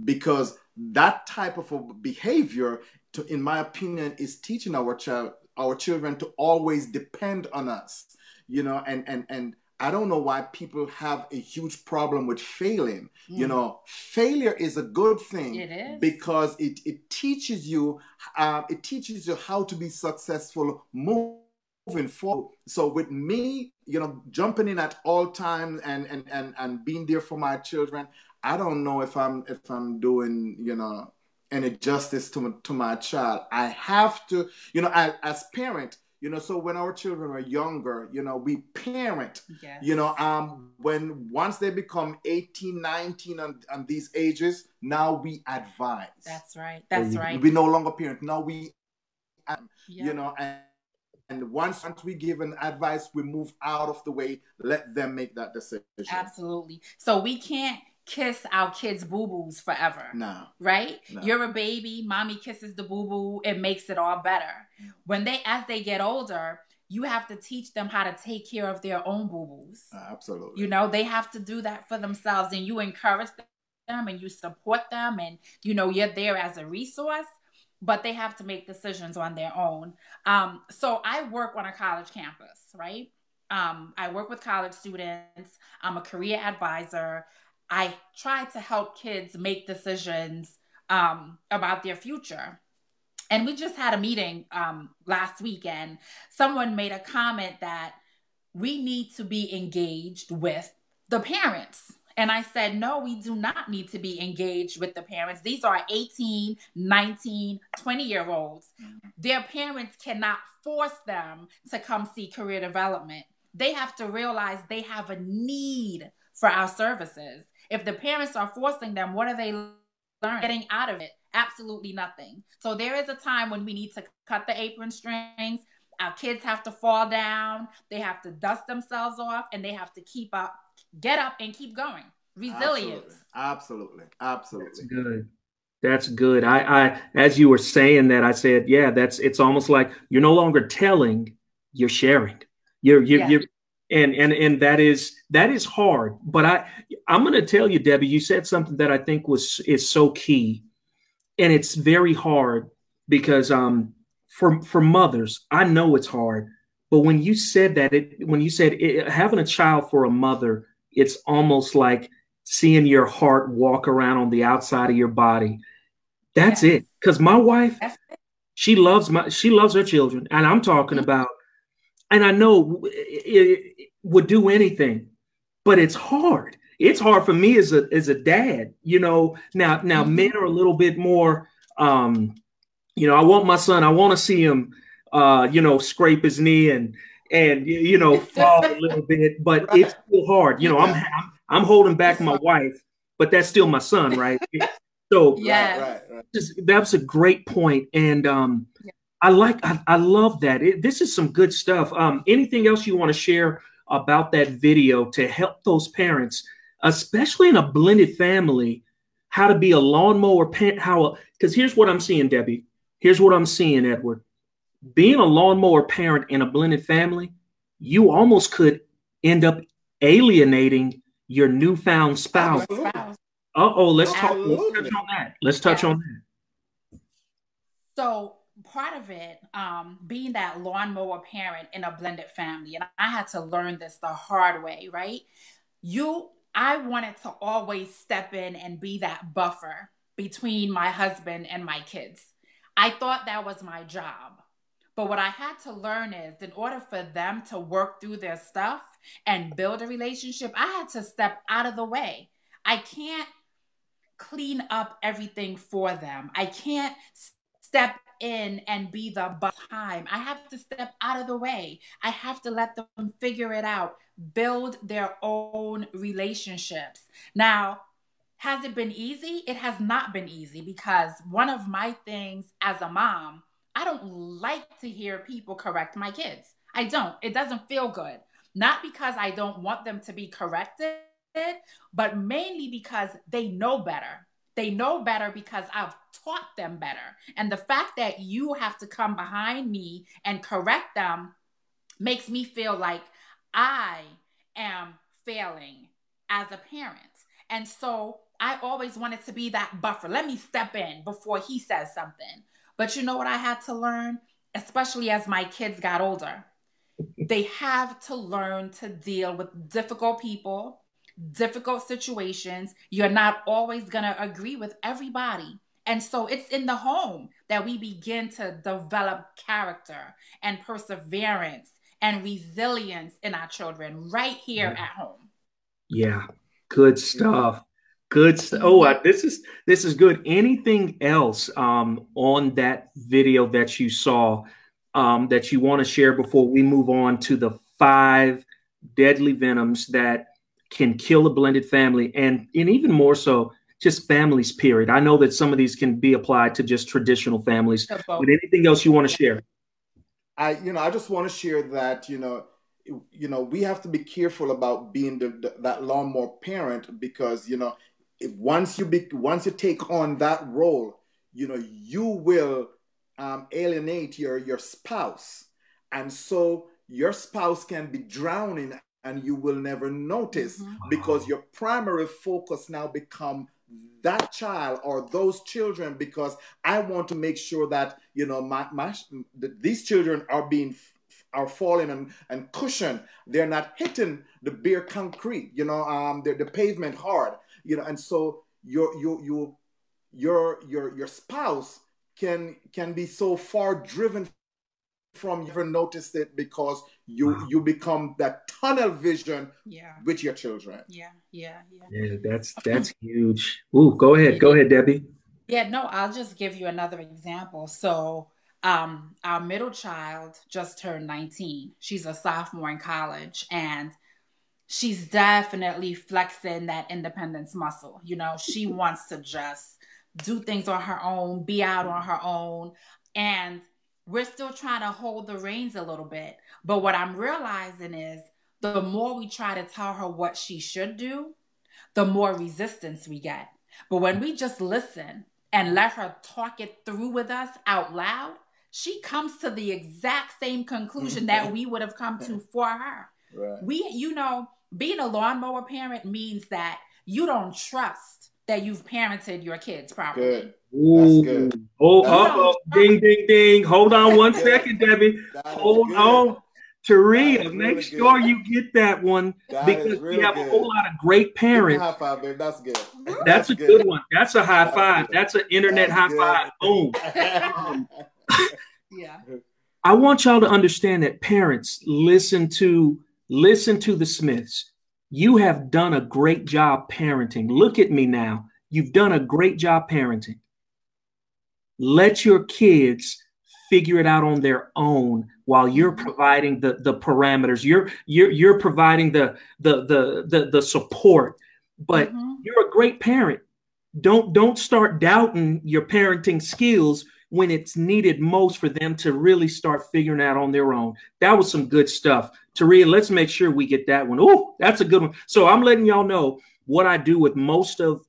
because that type of a behavior to, in my opinion is teaching our child our children to always depend on us you know and and and I don't know why people have a huge problem with failing. Mm. You know, failure is a good thing it is. because it, it teaches you uh, it teaches you how to be successful more moving forward. So with me, you know, jumping in at all times and and and and being there for my children, I don't know if I'm if I'm doing you know any justice to to my child. I have to, you know, as, as parent, you know so when our children are younger you know we parent yes. you know um when once they become 18 19 and, and these ages now we advise that's right that's we, right we no longer parent now we um, you know and and once, we give an advice, we move out of the way. Let them make that decision. Absolutely. So we can't kiss our kids' boo boos forever. No. Right? No. You're a baby, mommy kisses the boo boo, it makes it all better. When they, as they get older, you have to teach them how to take care of their own boo boos. Uh, absolutely. You know, they have to do that for themselves, and you encourage them and you support them, and you know, you're there as a resource. But they have to make decisions on their own. Um, so I work on a college campus, right? Um, I work with college students. I'm a career advisor. I try to help kids make decisions um, about their future. And we just had a meeting um, last weekend. Someone made a comment that we need to be engaged with the parents. And I said, no, we do not need to be engaged with the parents. These are 18, 19, 20 year olds. Mm-hmm. Their parents cannot force them to come see career development. They have to realize they have a need for our services. If the parents are forcing them, what are they learning, getting out of it? Absolutely nothing. So there is a time when we need to cut the apron strings. Our kids have to fall down. They have to dust themselves off and they have to keep up, get up and keep going. Resilience. Absolutely. Absolutely. Absolutely. That's good. That's good. I, I, as you were saying that, I said, yeah, that's, it's almost like you're no longer telling, you're sharing. You're, you're, yeah. you're, and and and that is that is hard but i i'm going to tell you debbie you said something that i think was is so key and it's very hard because um for for mothers i know it's hard but when you said that it when you said it, having a child for a mother it's almost like seeing your heart walk around on the outside of your body that's yes. it because my wife she loves my she loves her children and i'm talking mm-hmm. about and I know it, it would do anything, but it's hard. It's hard for me as a as a dad. You know, now now mm-hmm. men are a little bit more. Um, you know, I want my son. I want to see him. Uh, you know, scrape his knee and and you know fall a little bit, but it's still hard. You know, I'm I'm, I'm holding back my wife, but that's still my son, right? [laughs] So yeah, right, right, right. that's a great point, and um, yeah. I like, I, I love that. It, this is some good stuff. Um, anything else you want to share about that video to help those parents, especially in a blended family, how to be a lawnmower parent? How? Because here's what I'm seeing, Debbie. Here's what I'm seeing, Edward. Being a lawnmower parent in a blended family, you almost could end up alienating your newfound spouse. Uh oh, let's talk. Let's touch on that. Let's touch yeah. on that. So part of it um, being that lawnmower parent in a blended family and i had to learn this the hard way right you i wanted to always step in and be that buffer between my husband and my kids i thought that was my job but what i had to learn is in order for them to work through their stuff and build a relationship i had to step out of the way i can't clean up everything for them i can't step in and be the time. I have to step out of the way. I have to let them figure it out, build their own relationships. Now, has it been easy? It has not been easy because one of my things as a mom, I don't like to hear people correct my kids. I don't. It doesn't feel good. Not because I don't want them to be corrected, but mainly because they know better. They know better because I've taught them better. And the fact that you have to come behind me and correct them makes me feel like I am failing as a parent. And so I always wanted to be that buffer. Let me step in before he says something. But you know what I had to learn, especially as my kids got older? They have to learn to deal with difficult people difficult situations. You're not always going to agree with everybody. And so it's in the home that we begin to develop character and perseverance and resilience in our children right here at home. Yeah, good stuff. Good. St- oh, I, this is this is good. Anything else um, on that video that you saw um, that you want to share before we move on to the five deadly venoms that can kill a blended family, and and even more so, just families. Period. I know that some of these can be applied to just traditional families. But anything else you want to share? I, you know, I just want to share that, you know, you know, we have to be careful about being the, the, that lawnmower parent because, you know, if once you be, once you take on that role, you know, you will um, alienate your your spouse, and so your spouse can be drowning, and you will never notice mm-hmm. because your primary focus now become that child or those children because I want to make sure that you know my, my these children are being are falling and, and cushion. They're not hitting the bare concrete, you know, um, the, the pavement hard, you know, and so your your your your your your spouse can can be so far driven from you ever noticed it because you wow. you become that tunnel vision yeah. with your children. Yeah, yeah, yeah. Yeah, that's that's huge. Ooh, go ahead, go ahead, Debbie. Yeah, no, I'll just give you another example. So um, our middle child just turned 19. She's a sophomore in college and she's definitely flexing that independence muscle. You know, she [laughs] wants to just do things on her own, be out on her own. And we're still trying to hold the reins a little bit. But what I'm realizing is the more we try to tell her what she should do, the more resistance we get. But when we just listen and let her talk it through with us out loud, she comes to the exact same conclusion that [laughs] we would have come to for her. Right. We, you know, being a lawnmower parent means that you don't trust that you've parented your kids properly. Good. That's good. Oh, oh, ding, ding, ding. Hold on one second, Debbie. Hold on. Taria, make really sure good. you get that one that because we have good. a whole lot of great parents. High five, baby. That's good. That's, That's a good. good. one. That's a high That's five. Good. That's an internet That's high five. Boom. [laughs] Um, yeah. [laughs] I want y'all to understand that parents listen to listen to the Smiths. You have done a great job parenting. Look at me now. You've done a great job parenting. Let your kids figure it out on their own while you're providing the the parameters you're you're you're providing the the the the, the support but mm-hmm. you're a great parent don't don't start doubting your parenting skills when it's needed most for them to really start figuring out on their own that was some good stuff Taria, let's make sure we get that one. Oh, that's a good one. So I'm letting y'all know what I do with most of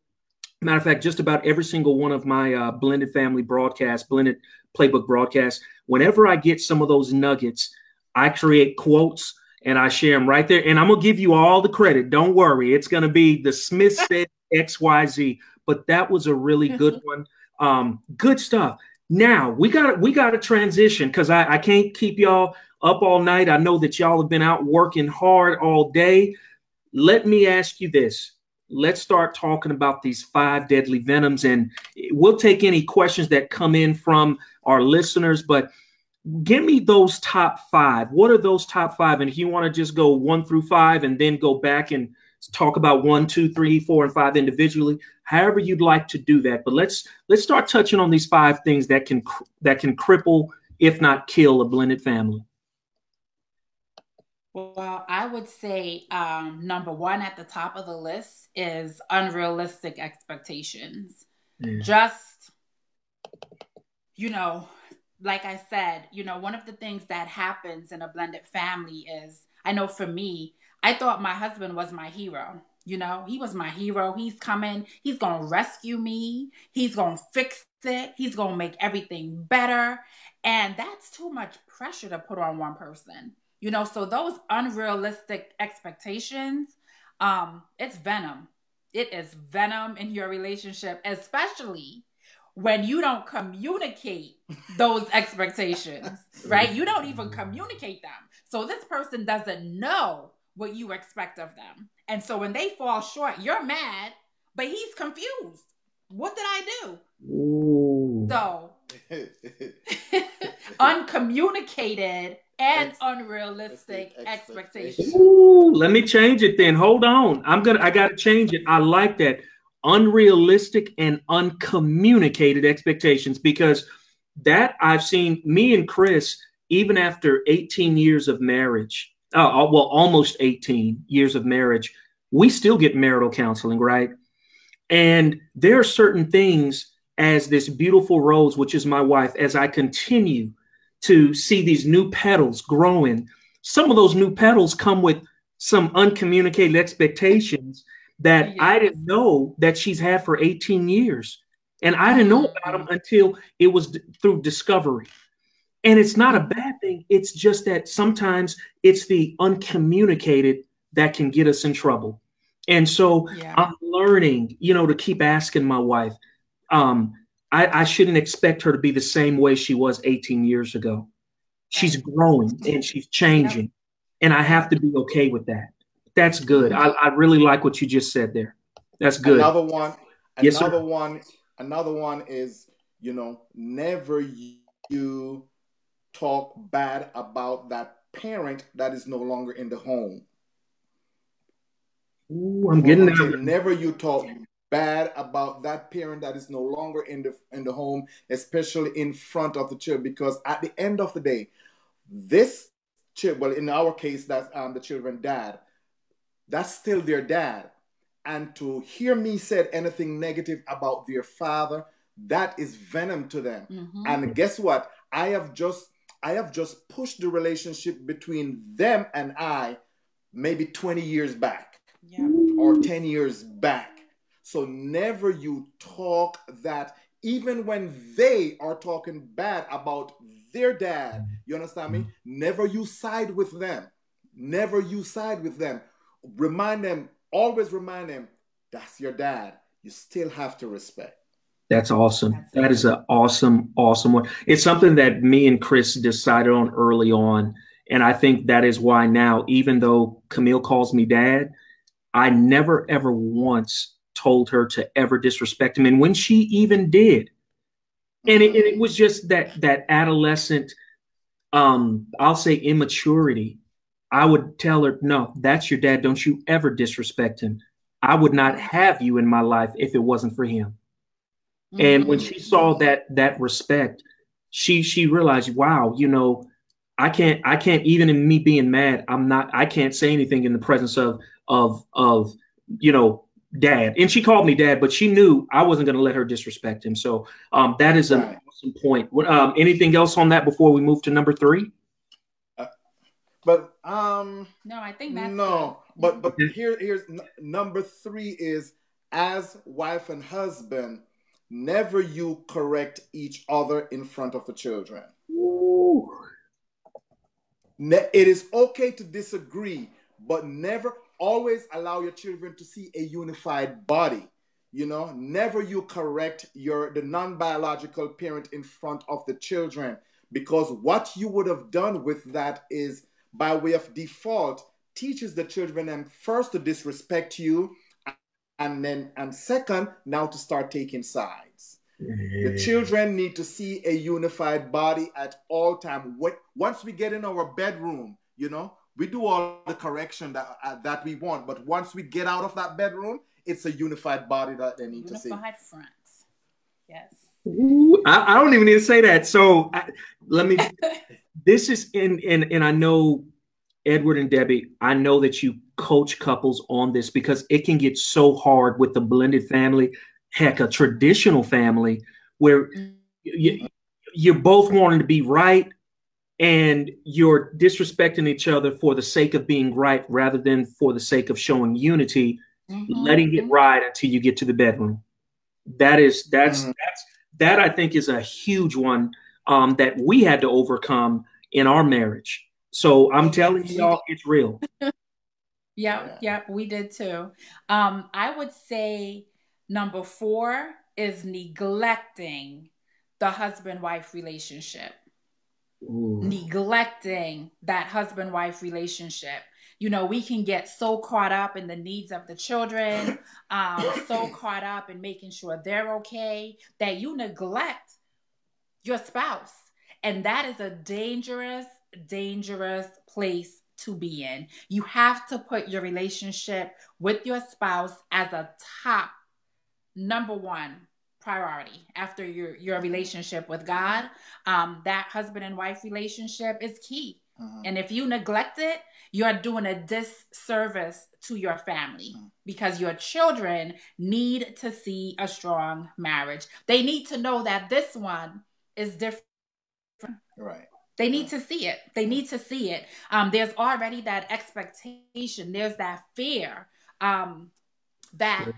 Matter of fact, just about every single one of my uh, blended family broadcasts, blended playbook broadcasts, whenever I get some of those nuggets, I create quotes and I share them right there. And I'm gonna give you all the credit. Don't worry, it's gonna be the Smith [laughs] said X Y Z. But that was a really good [laughs] one. Um, good stuff. Now we got we got to transition because I, I can't keep y'all up all night. I know that y'all have been out working hard all day. Let me ask you this. Let's start talking about these five deadly venoms and we'll take any questions that come in from our listeners but give me those top five. What are those top five? And if you want to just go one through five and then go back and talk about one two three four and five individually however you'd like to do that. But let's let's start touching on these five things that can that can cripple if not kill a blended family well, I would say um, number one at the top of the list is unrealistic expectations. Yeah. Just, you know, like I said, you know, one of the things that happens in a blended family is I know for me, I thought my husband was my hero. You know, he was my hero. He's coming, he's going to rescue me, he's going to fix it, he's going to make everything better. And that's too much pressure to put on one person you know, so those unrealistic expectations, um, it's venom. It is venom in your relationship, especially when you don't communicate those [laughs] expectations, right? You don't even communicate them. So this person doesn't know what you expect of them. And so when they fall short, you're mad, but he's confused. What did I do? Ooh. So [laughs] [laughs] uncommunicated and Ex- unrealistic expectations. Ooh, let me change it then. Hold on. I'm gonna I gotta change it. I like that. Unrealistic and uncommunicated expectations because that I've seen me and Chris, even after 18 years of marriage, uh, uh well, almost 18 years of marriage, we still get marital counseling, right? And there are certain things as this beautiful rose, which is my wife, as I continue to see these new petals growing, some of those new petals come with some uncommunicated expectations that yes. I didn't know that she's had for 18 years. And I didn't know about them until it was d- through discovery. And it's not a bad thing. It's just that sometimes it's the uncommunicated that can get us in trouble. And so yeah. I'm learning, you know, to keep asking my wife, um, I, I shouldn't expect her to be the same way she was 18 years ago. She's growing and she's changing. And I have to be okay with that. That's good. I, I really like what you just said there. That's good. Another one. Yes, another sir. one. Another one is, you know, never you talk bad about that parent that is no longer in the home. Ooh, I'm getting that. Never you talk bad about that parent that is no longer in the in the home, especially in front of the child, because at the end of the day, this child, well, in our case, that's um, the children dad, that's still their dad. And to hear me said anything negative about their father, that is venom to them. Mm-hmm. And guess what? I have just I have just pushed the relationship between them and I maybe 20 years back yeah. or 10 years back. So never you talk that even when they are talking bad about their dad, mm-hmm. you understand me? Mm-hmm. Never you side with them. Never you side with them. Remind them, always remind them, that's your dad. You still have to respect. That's awesome. That is an awesome, awesome one. It's something that me and Chris decided on early on. And I think that is why now, even though Camille calls me dad, I never ever once told her to ever disrespect him. And when she even did, and it, it was just that that adolescent, um, I'll say immaturity. I would tell her, no, that's your dad. Don't you ever disrespect him. I would not have you in my life if it wasn't for him. Mm-hmm. And when she saw that that respect, she she realized, wow, you know, I can't I can't even in me being mad, I'm not I can't say anything in the presence of of of you know dad. And she called me dad, but she knew I wasn't going to let her disrespect him. So um, that is an right. awesome point. Um, anything else on that before we move to number three? Uh, but um, no, I think that's no. But but here here's n- number three is as wife and husband, never you correct each other in front of the children. Ooh. It is okay to disagree, but never always allow your children to see a unified body you know? Never you correct your the non-biological parent in front of the children because what you would have done with that is by way of default teaches the children and first to disrespect you and then and second now to start taking sides. The children need to see a unified body at all time. Once we get in our bedroom you know we do all the correction that uh, that we want, but once we get out of that bedroom, it's a unified body that they need unified to see. Unified fronts. Yes. Ooh, I, I, don't even need to say that. So I, let me. [laughs] this is in and and I know Edward and Debbie. I know that you coach couples on this because it can get so hard with the blended family. Heck, a traditional family where mm-hmm. you, you're both wanting to be right and you're disrespecting each other for the sake of being right rather than for the sake of showing unity mm-hmm. letting it ride until you get to the bedroom. That is that's mm-hmm. that's that i think is a huge one um, that we had to overcome in our marriage. So i'm telling y'all it's real. [laughs] Yeah. yeah we did too. Um, i would say number four is neglecting the husband wife relationship Ooh. neglecting that husband wife relationship. You know, we can get so caught up in the needs of the children, [coughs] um, so caught up in making sure they're okay that you neglect your spouse. And that is a dangerous, dangerous place to be in. You have to put your relationship with your spouse as a top number one priority after your your relationship with God. Um, that husband and wife relationship is key. Mm-hmm. And if you neglect it, you're doing a disservice to your family mm-hmm. because your children need to see a strong marriage. They need to know that this one is different. Right. They need to see it. They need to see it. Um, there's already that expectation. There's that fear um, that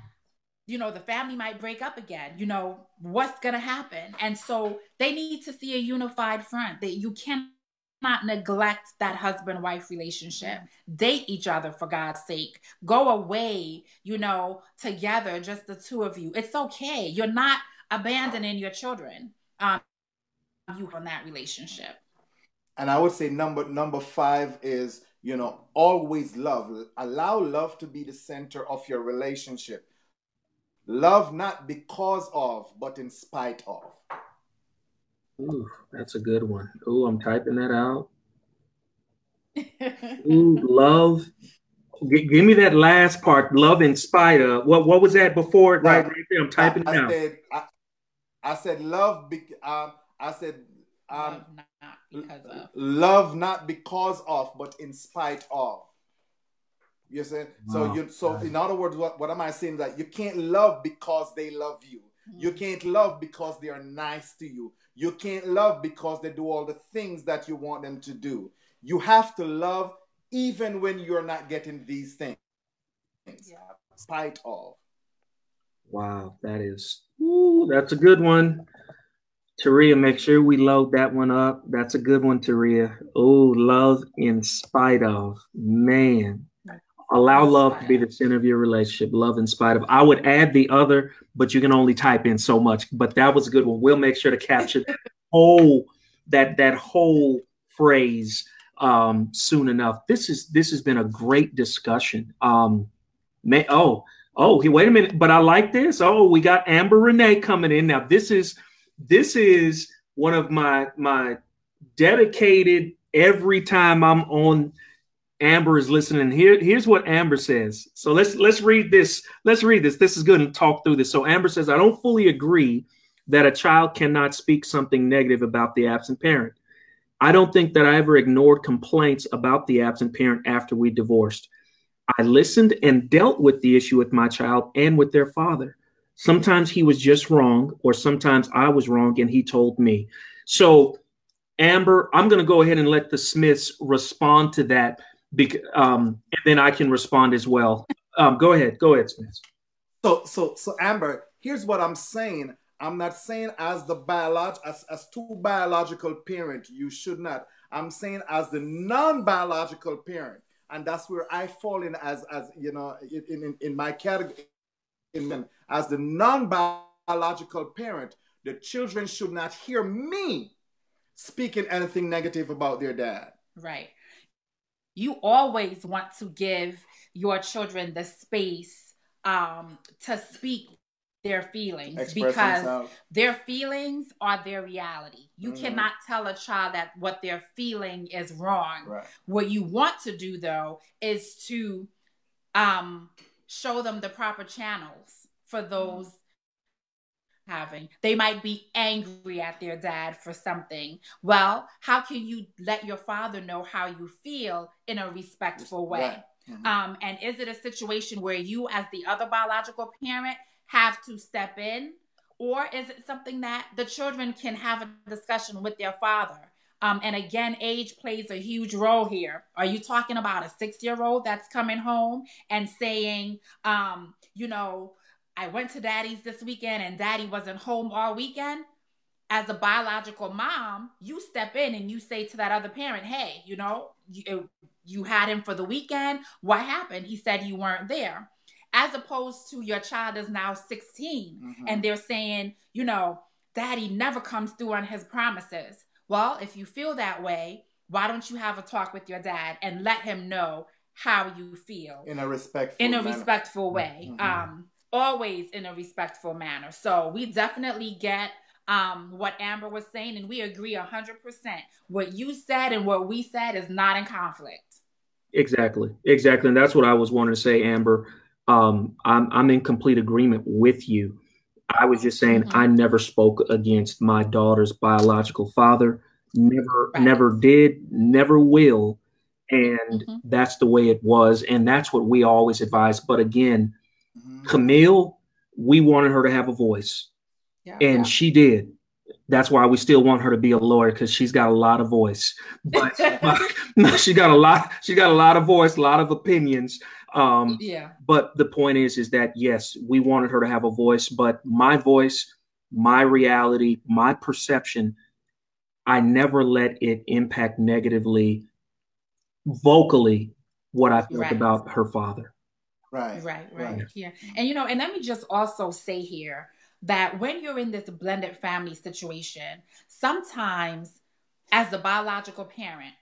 you know the family might break up again. You know what's gonna happen, and so they need to see a unified front. That you cannot neglect that husband wife relationship. Date each other for God's sake. Go away. You know together, just the two of you. It's okay. You're not abandoning your children. Um, you on that relationship and I would say number number five is you know always love. Allow love to be the center of your relationship. Love not because of, but in spite of. Ooh, that's a good one. Ooh, I'm typing that out. [laughs] Ooh, love. G- give me that last part. Love in spite of. What What was that before? Right, right, there. I'm typing I, it I out. Said, I, I said love. Be, um, I said um, not because of. Love not because of, but in spite of. You see? So you so in other words, what, what am I saying? That you can't love because they love you. Mm-hmm. You can't love because they are nice to you. You can't love because they do all the things that you want them to do. You have to love even when you're not getting these things. Yeah. Spite of. Wow, that is ooh, that's a good one. Taria, make sure we load that one up. That's a good one, Taria. Oh, love in spite of. Man. Allow love to be the center of your relationship. Love in spite of. I would add the other, but you can only type in so much. But that was a good one. We'll make sure to capture that whole that that whole phrase um, soon enough. This is this has been a great discussion. Um, may, oh, oh, wait a minute. But I like this. Oh, we got Amber Renee coming in now. This is this is one of my my dedicated every time I'm on Amber is listening. Here, here's what Amber says. So let's let's read this. Let's read this. This is good and talk through this. So Amber says, I don't fully agree that a child cannot speak something negative about the absent parent. I don't think that I ever ignored complaints about the absent parent after we divorced. I listened and dealt with the issue with my child and with their father. Sometimes he was just wrong, or sometimes I was wrong and he told me. So, Amber, I'm going to go ahead and let the Smiths respond to that, um, and then I can respond as well. Um, go ahead, go ahead, Smiths. So, so, so, Amber, here's what I'm saying. I'm not saying as the biolog as, as two biological parent, you should not. I'm saying as the non-biological parent, and that's where I fall in as as you know in in, in my category in, as the non biological parent, the children should not hear me speaking anything negative about their dad. Right. You always want to give your children the space um, to speak their feelings Express because themselves. their feelings are their reality. You mm-hmm. cannot tell a child that what they're feeling is wrong. Right. What you want to do though is to um, show them the proper channels for mm-hmm. those having. They might be angry at their dad for something. Well, how can you let your father know how you feel in a respectful way? Right. Mm-hmm. Um, and is it a situation where you, as the other biological parent, have to step in? Or is it something that the children can have a discussion with their father? Um, and again, age plays a huge role here. Are you talking about a six year old that's coming home and saying, um, you know, I went to daddy's this weekend and daddy wasn't home all weekend? As a biological mom, you step in and you say to that other parent, hey, you know, you, you had him for the weekend. What happened? He said you weren't there. As opposed to your child is now 16 mm-hmm. and they're saying, you know, daddy never comes through on his promises well, if you feel that way, why don't you have a talk with your dad and let him know how you feel in a respectful in a manner. respectful way. Mm-hmm. Um, always in a respectful manner. So we definitely get um, what Amber was saying, and we agree 100%. What you said and what we said is not in conflict. Exactly. Exactly. And that's what I was wanting to say, Amber. Um, I'm, I'm in complete agreement with you. I was just saying mm-hmm. I never spoke against my daughter's biological father. Never, right. never did, never will. And mm-hmm. that's the way it was. And that's what we always advise. But again, mm-hmm. Camille, we wanted her to have a voice. Yeah, and yeah. she did. That's why we still want her to be a lawyer because she's got a lot of voice. But, [laughs] she got a lot. She got a lot of voice, a lot of opinions. Um, yeah. But the point is, is that yes, we wanted her to have a voice, but my voice, my reality, my perception, I never let it impact negatively, vocally, what I felt right. about her father. Right. Right. Right. right. Yeah. And you know, and let me just also say here that when you're in this blended family situation, sometimes as the biological parent,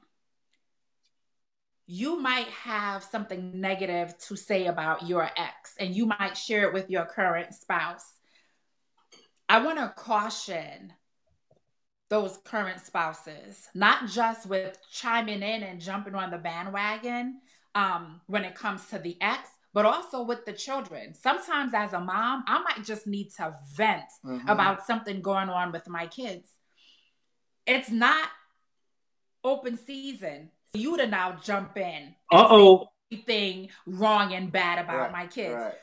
you might have something negative to say about your ex and you might share it with your current spouse. I want to caution those current spouses, not just with chiming in and jumping on the bandwagon um, when it comes to the ex, but also with the children. Sometimes, as a mom, I might just need to vent mm-hmm. about something going on with my kids. It's not open season for you to now jump in. Uh oh. Anything wrong and bad about right, my kids. Right.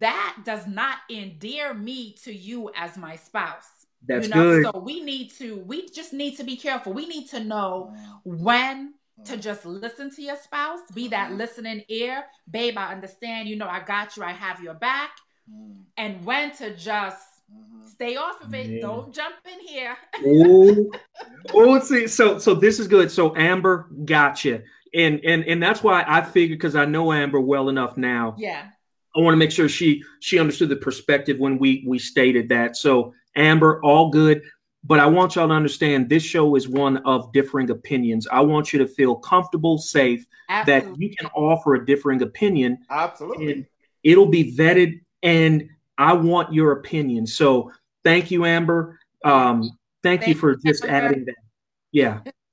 That does not endear me to you as my spouse. That's you know? good. So we need to, we just need to be careful. We need to know mm. when to mm. just listen to your spouse, be that mm-hmm. listening ear. Babe, I understand. You know, I got you. I have your back. Mm. And when to just mm-hmm. stay off of it. Don't jump in here. [laughs] oh, oh, see, so so this is good. So Amber, gotcha. And and and that's why I figured because I know Amber well enough now. Yeah. I want to make sure she she understood the perspective when we we stated that. So Amber, all good. But I want y'all to understand this show is one of differing opinions. I want you to feel comfortable, safe, Absolutely. that you can offer a differing opinion. Absolutely. it'll be vetted, and I want your opinion. So thank you, Amber. Um, thank, thank you for just Amber. adding that. Yeah. [laughs]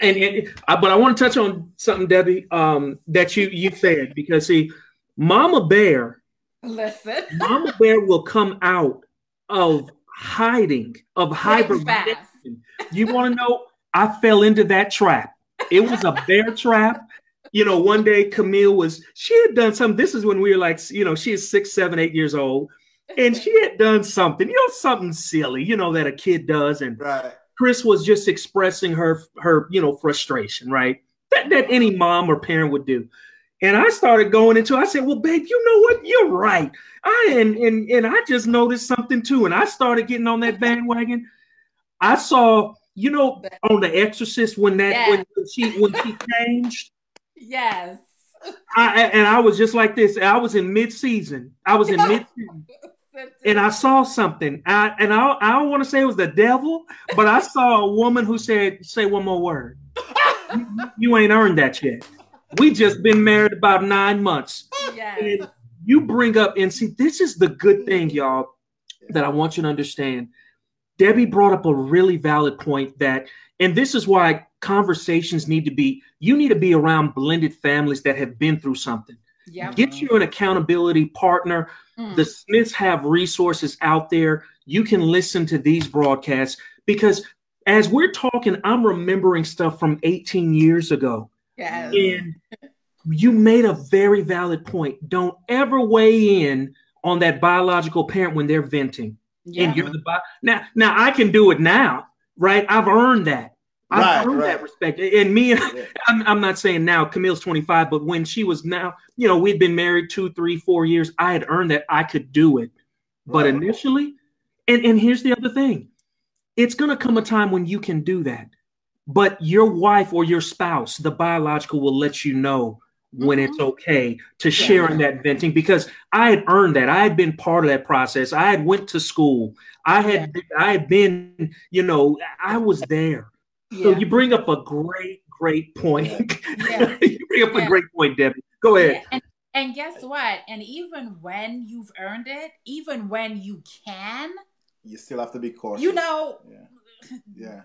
and, and uh, but I want to touch on something, Debbie, um, that you you said because see, Mama Bear, listen, Mama Bear will come out of hiding, of hibernation. You want to know? I fell into that trap. It was a bear trap. You know, one day Camille was, she had done something. This is when we were like, you know, she is six, seven, eight years old. And she had done something, you know, something silly, you know, that a kid does. And right. Chris was just expressing her, her, you know, frustration, right? That, that any mom or parent would do. And I started going into, I said, well, babe, you know what? You're right. I and and and I just noticed something too. And I started getting on that bandwagon. I saw, you know, on The Exorcist when that yes. when she when she [laughs] changed. Yes. I and I was just like this. I was in mid season. I was in mid season. [laughs] and I saw something. I, and I, I don't want to say it was the devil, but I saw a woman who said, "Say one more word. [laughs] you, you ain't earned that yet." We just been married about nine months. Yes. you bring up and see, this is the good thing, y'all, that I want you to understand. Debbie brought up a really valid point that, and this is why conversations need to be, you need to be around blended families that have been through something. Yep. Get you an accountability partner. Mm. The Smiths have resources out there. You can listen to these broadcasts because as we're talking, I'm remembering stuff from 18 years ago. Yes. And you made a very valid point. Don't ever weigh in on that biological parent when they're venting. Yeah. And you're the bi- now. Now I can do it now, right? I've earned that. I've right, earned right. that respect. And me, yeah. I'm, I'm not saying now. Camille's 25, but when she was now, you know, we'd been married two, three, four years. I had earned that I could do it. But right. initially, and and here's the other thing, it's gonna come a time when you can do that but your wife or your spouse, the biological, will let you know when mm-hmm. it's okay to share in that venting because I had earned that. I had been part of that process. I had went to school. I had yeah. I had been, you know, I was there. Yeah. So you bring up a great, great point. Yeah. [laughs] you bring up a great point, Debbie. Go ahead. And, and guess what? And even when you've earned it, even when you can you still have to be cautious. You know, yeah, yeah.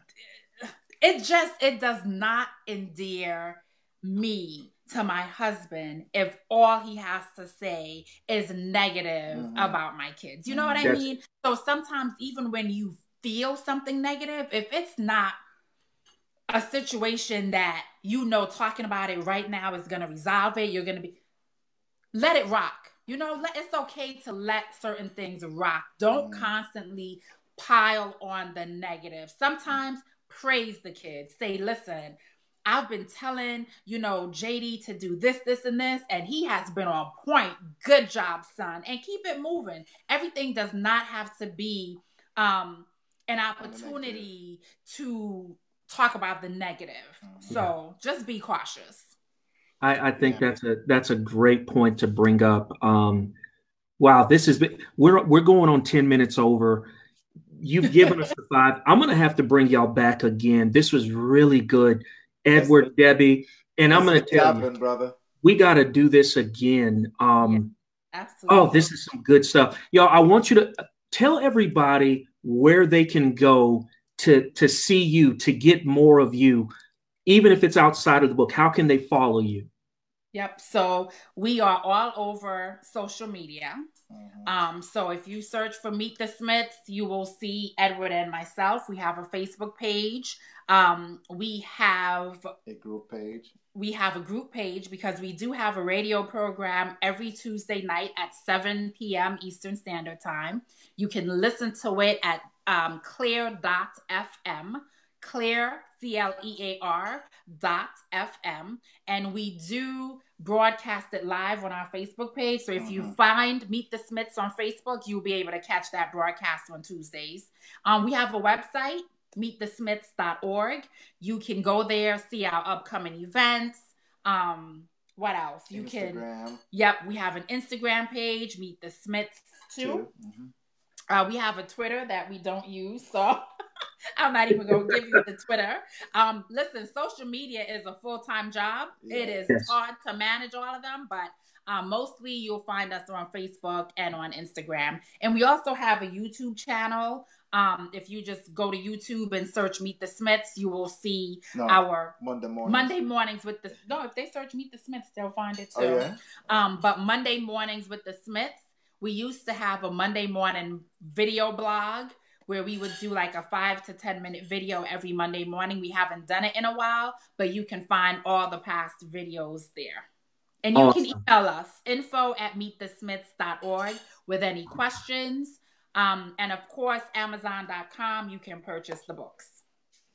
It just it does not endear me to my husband if all he has to say is negative mm-hmm. about my kids. You know what I mean? So sometimes even when you feel something negative, if it's not a situation that you know talking about it right now is going to resolve it, you're going to be let it rock. You know, let, it's okay to let certain things rock. Don't mm-hmm. constantly pile on the negative. Sometimes praise the kids. Say, "Listen, I've been telling, you know, JD to do this, this, and this, and he has been on point. Good job, son. And keep it moving. Everything does not have to be um, an opportunity to talk about the negative. Mm-hmm. So just be cautious. I, I think yeah. that's a that's a great point to bring up. Um, wow, this is we're we're going on ten minutes over. You've given us the [laughs] five. I'm gonna have to bring y'all back again. This was really good Edward, That's Debbie, and I'm going to tell you, brother, we got to do this again. Um, yeah, absolutely. Oh, this is some good stuff, y'all. I want you to tell everybody where they can go to to see you, to get more of you, even if it's outside of the book. How can they follow you? Yep. So we are all over social media. Mm-hmm. Um, so if you search for Meet the Smiths, you will see Edward and myself. We have a Facebook page. Um, we have a group page. We have a group page because we do have a radio program every Tuesday night at 7 p.m. Eastern Standard Time. You can listen to it at um, clear.fm, clear, C L E A R dot FM. And we do broadcast it live on our Facebook page. So if mm-hmm. you find Meet the Smiths on Facebook, you'll be able to catch that broadcast on Tuesdays. Um, we have a website, meetthesmiths.org. You can go there, see our upcoming events. Um, what else? You Instagram. can. Yep, we have an Instagram page, Meet the Smiths too. Mm-hmm. Uh, we have a Twitter that we don't use, so [laughs] [laughs] I'm not even gonna give you the Twitter. Um, listen, social media is a full time job. It is yes. hard to manage all of them, but um, mostly you'll find us on Facebook and on Instagram. And we also have a YouTube channel. Um, if you just go to YouTube and search Meet the Smiths, you will see no, our Monday mornings. Monday mornings with the no. If they search Meet the Smiths, they'll find it too. Oh, yeah? Um, but Monday mornings with the Smiths, we used to have a Monday morning video blog where we would do like a five to 10 minute video every Monday morning. We haven't done it in a while, but you can find all the past videos there. And you awesome. can email us info at meetthesmiths.org with any questions. Um, and of course, Amazon.com, you can purchase the books.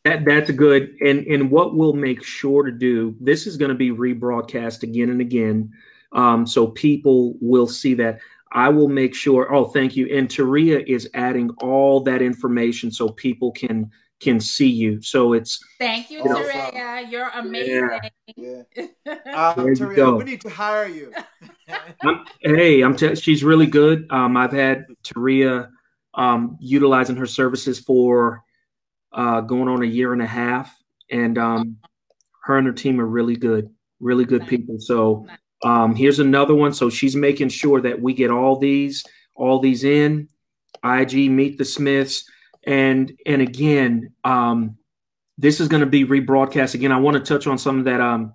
That, that's good. And, and what we'll make sure to do, this is going to be rebroadcast again and again. Um, so people will see that. I will make sure. Oh, thank you. And Taria is adding all that information so people can can see you. So it's thank you, you know, Taria. You're amazing. Yeah. yeah. Um, Taria, we need to hire you. [laughs] I'm, hey, I'm. T- she's really good. Um, I've had Taria um, utilizing her services for uh, going on a year and a half, and um, her and her team are really good, really good nice. people. So. Um, here's another one. So she's making sure that we get all these, all these in. IG Meet the Smiths, and and again, um, this is going to be rebroadcast again. I want to touch on something that um,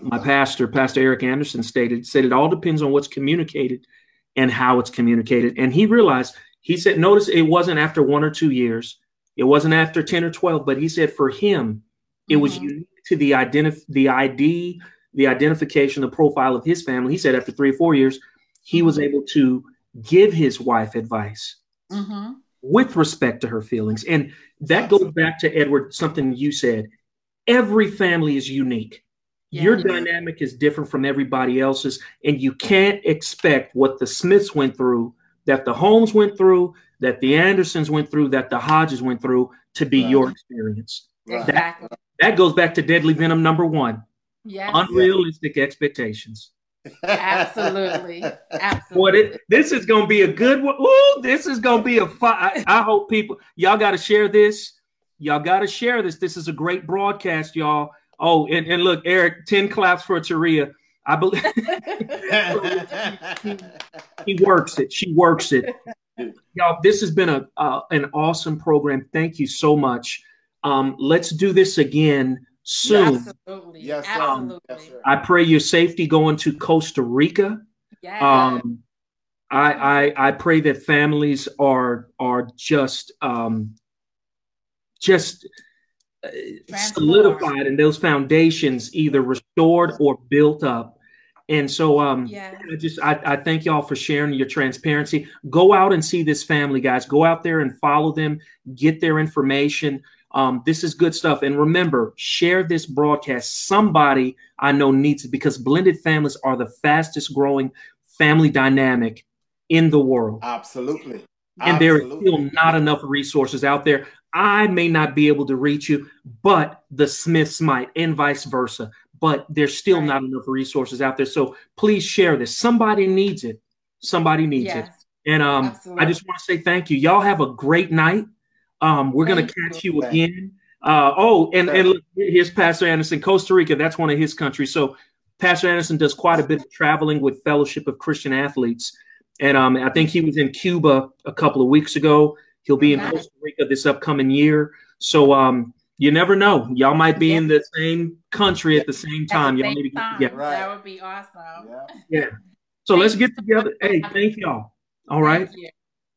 my pastor, Pastor Eric Anderson, stated. Said it all depends on what's communicated and how it's communicated. And he realized he said, notice it wasn't after one or two years, it wasn't after ten or twelve, but he said for him, it mm-hmm. was unique to the identity, the ID the identification, the profile of his family. He said after three or four years, he was able to give his wife advice mm-hmm. with respect to her feelings. And that goes back to Edward, something you said. Every family is unique. Yeah. Your dynamic is different from everybody else's, and you can't expect what the Smiths went through, that the Holmes went through, that the Andersons went through, that the Hodges went through to be right. your experience. Exactly. That, that goes back to Deadly Venom number one. Yes. Unrealistic expectations. Absolutely. [laughs] Absolutely. it, this is going to be a good one. Ooh, this is going to be a fun. I, I hope people, y'all got to share this. Y'all got to share this. This is a great broadcast, y'all. Oh, and, and look, Eric, 10 claps for Taria. I believe [laughs] he works it. She works it. Y'all, this has been a uh, an awesome program. Thank you so much. Um, let's do this again soon. Absolutely. Yes, sir. Absolutely. Yes. I pray your safety going to Costa Rica. Yes. Um, I, I I pray that families are are just um, just uh, solidified and those foundations either restored or built up. And so um Yes. I just I, I thank y'all for sharing your transparency. Go out and see this family, guys. Go out there and follow them, get their information. Um, this is good stuff. And remember, share this broadcast. Somebody I know needs it because blended families are the fastest growing family dynamic in the world Absolutely. and there is Absolutely. still not enough resources out there. I may not be able to reach you, but the Smiths might, and vice versa. But there's still Right. not enough resources out there. So please share this. Somebody needs it. Somebody needs it. And um, I just want to say thank you. Y'all have a great night. Um, we're gonna catch you. you again. Uh, oh, and and look, here's Pastor Anderson, Costa Rica. That's one of his countries. So Pastor Anderson does quite a bit of traveling with Fellowship of Christian Athletes, and um, I think he was in Cuba a couple of weeks ago. He'll be in Costa Rica this upcoming year. So um, you never know. Y'all might be Yeah. in the same country at the same time. the Y'all same need to get together. Right. That would be awesome. Yeah. So Thank let's get together. Hey, thank y'all. All right. Thank you.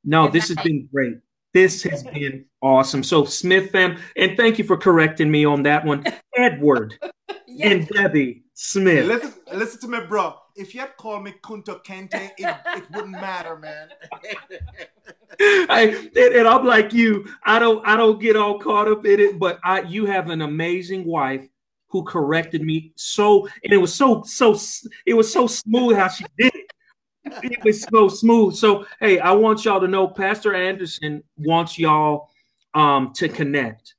No, this has been great. This has been awesome. So, Smith fam, and thank you for correcting me on that one. Edward [laughs] Yes. and Debbie Smith. Listen, listen to me, bro. If you had called me Kunta Kinte, it, it wouldn't matter, man. [laughs] I, and, and I'm like you. I don't. I don't get all caught up in it. But I, you have an amazing wife who corrected me so, and it was so, so. It was so smooth how she did it. It was so smooth. So, hey, I want y'all to know, Pastor Anderson wants y'all um, to connect.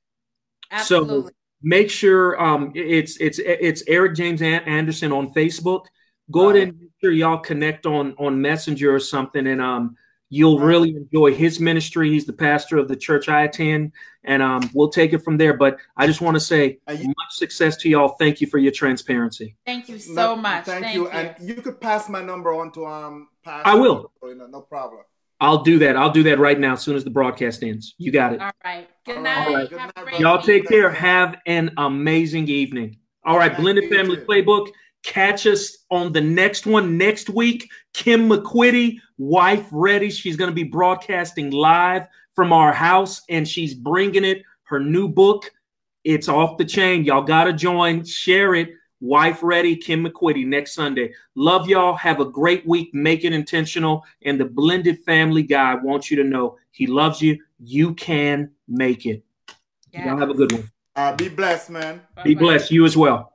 Absolutely. make sure um it's it's it's Eric James An- Anderson on Facebook. Go ahead and make sure y'all connect on on Messenger or something, and um you'll really enjoy his ministry. He's the pastor of the church I attend, and um we'll take it from there. But I just want to say you- much success to y'all. Thank you for your transparency. Thank you so No, much. Thank, you. And you could pass my number on to um. Pastor. I will. You know, no problem. I'll do that. I'll do that right now as soon as the broadcast ends. You got it. All right. Good night. right. Good Have night, a brother. great Y'all take care. Have an amazing evening. All right, Thank Blended Family too. Playbook. Catch us on the next one next week. Kim McQuitty, wife ready. She's going to be broadcasting live from our house and she's bringing it. Her new book, it's off the chain. Y'all got to join, share it. Wife ready, Kim McQuitty next Sunday. Love y'all. Have a great week. Make it intentional. And the Blended Family Guy wants you to know he loves you. You can make it. Y'all have a good one. Uh, be blessed, man. Be Bye-bye. blessed. You as well.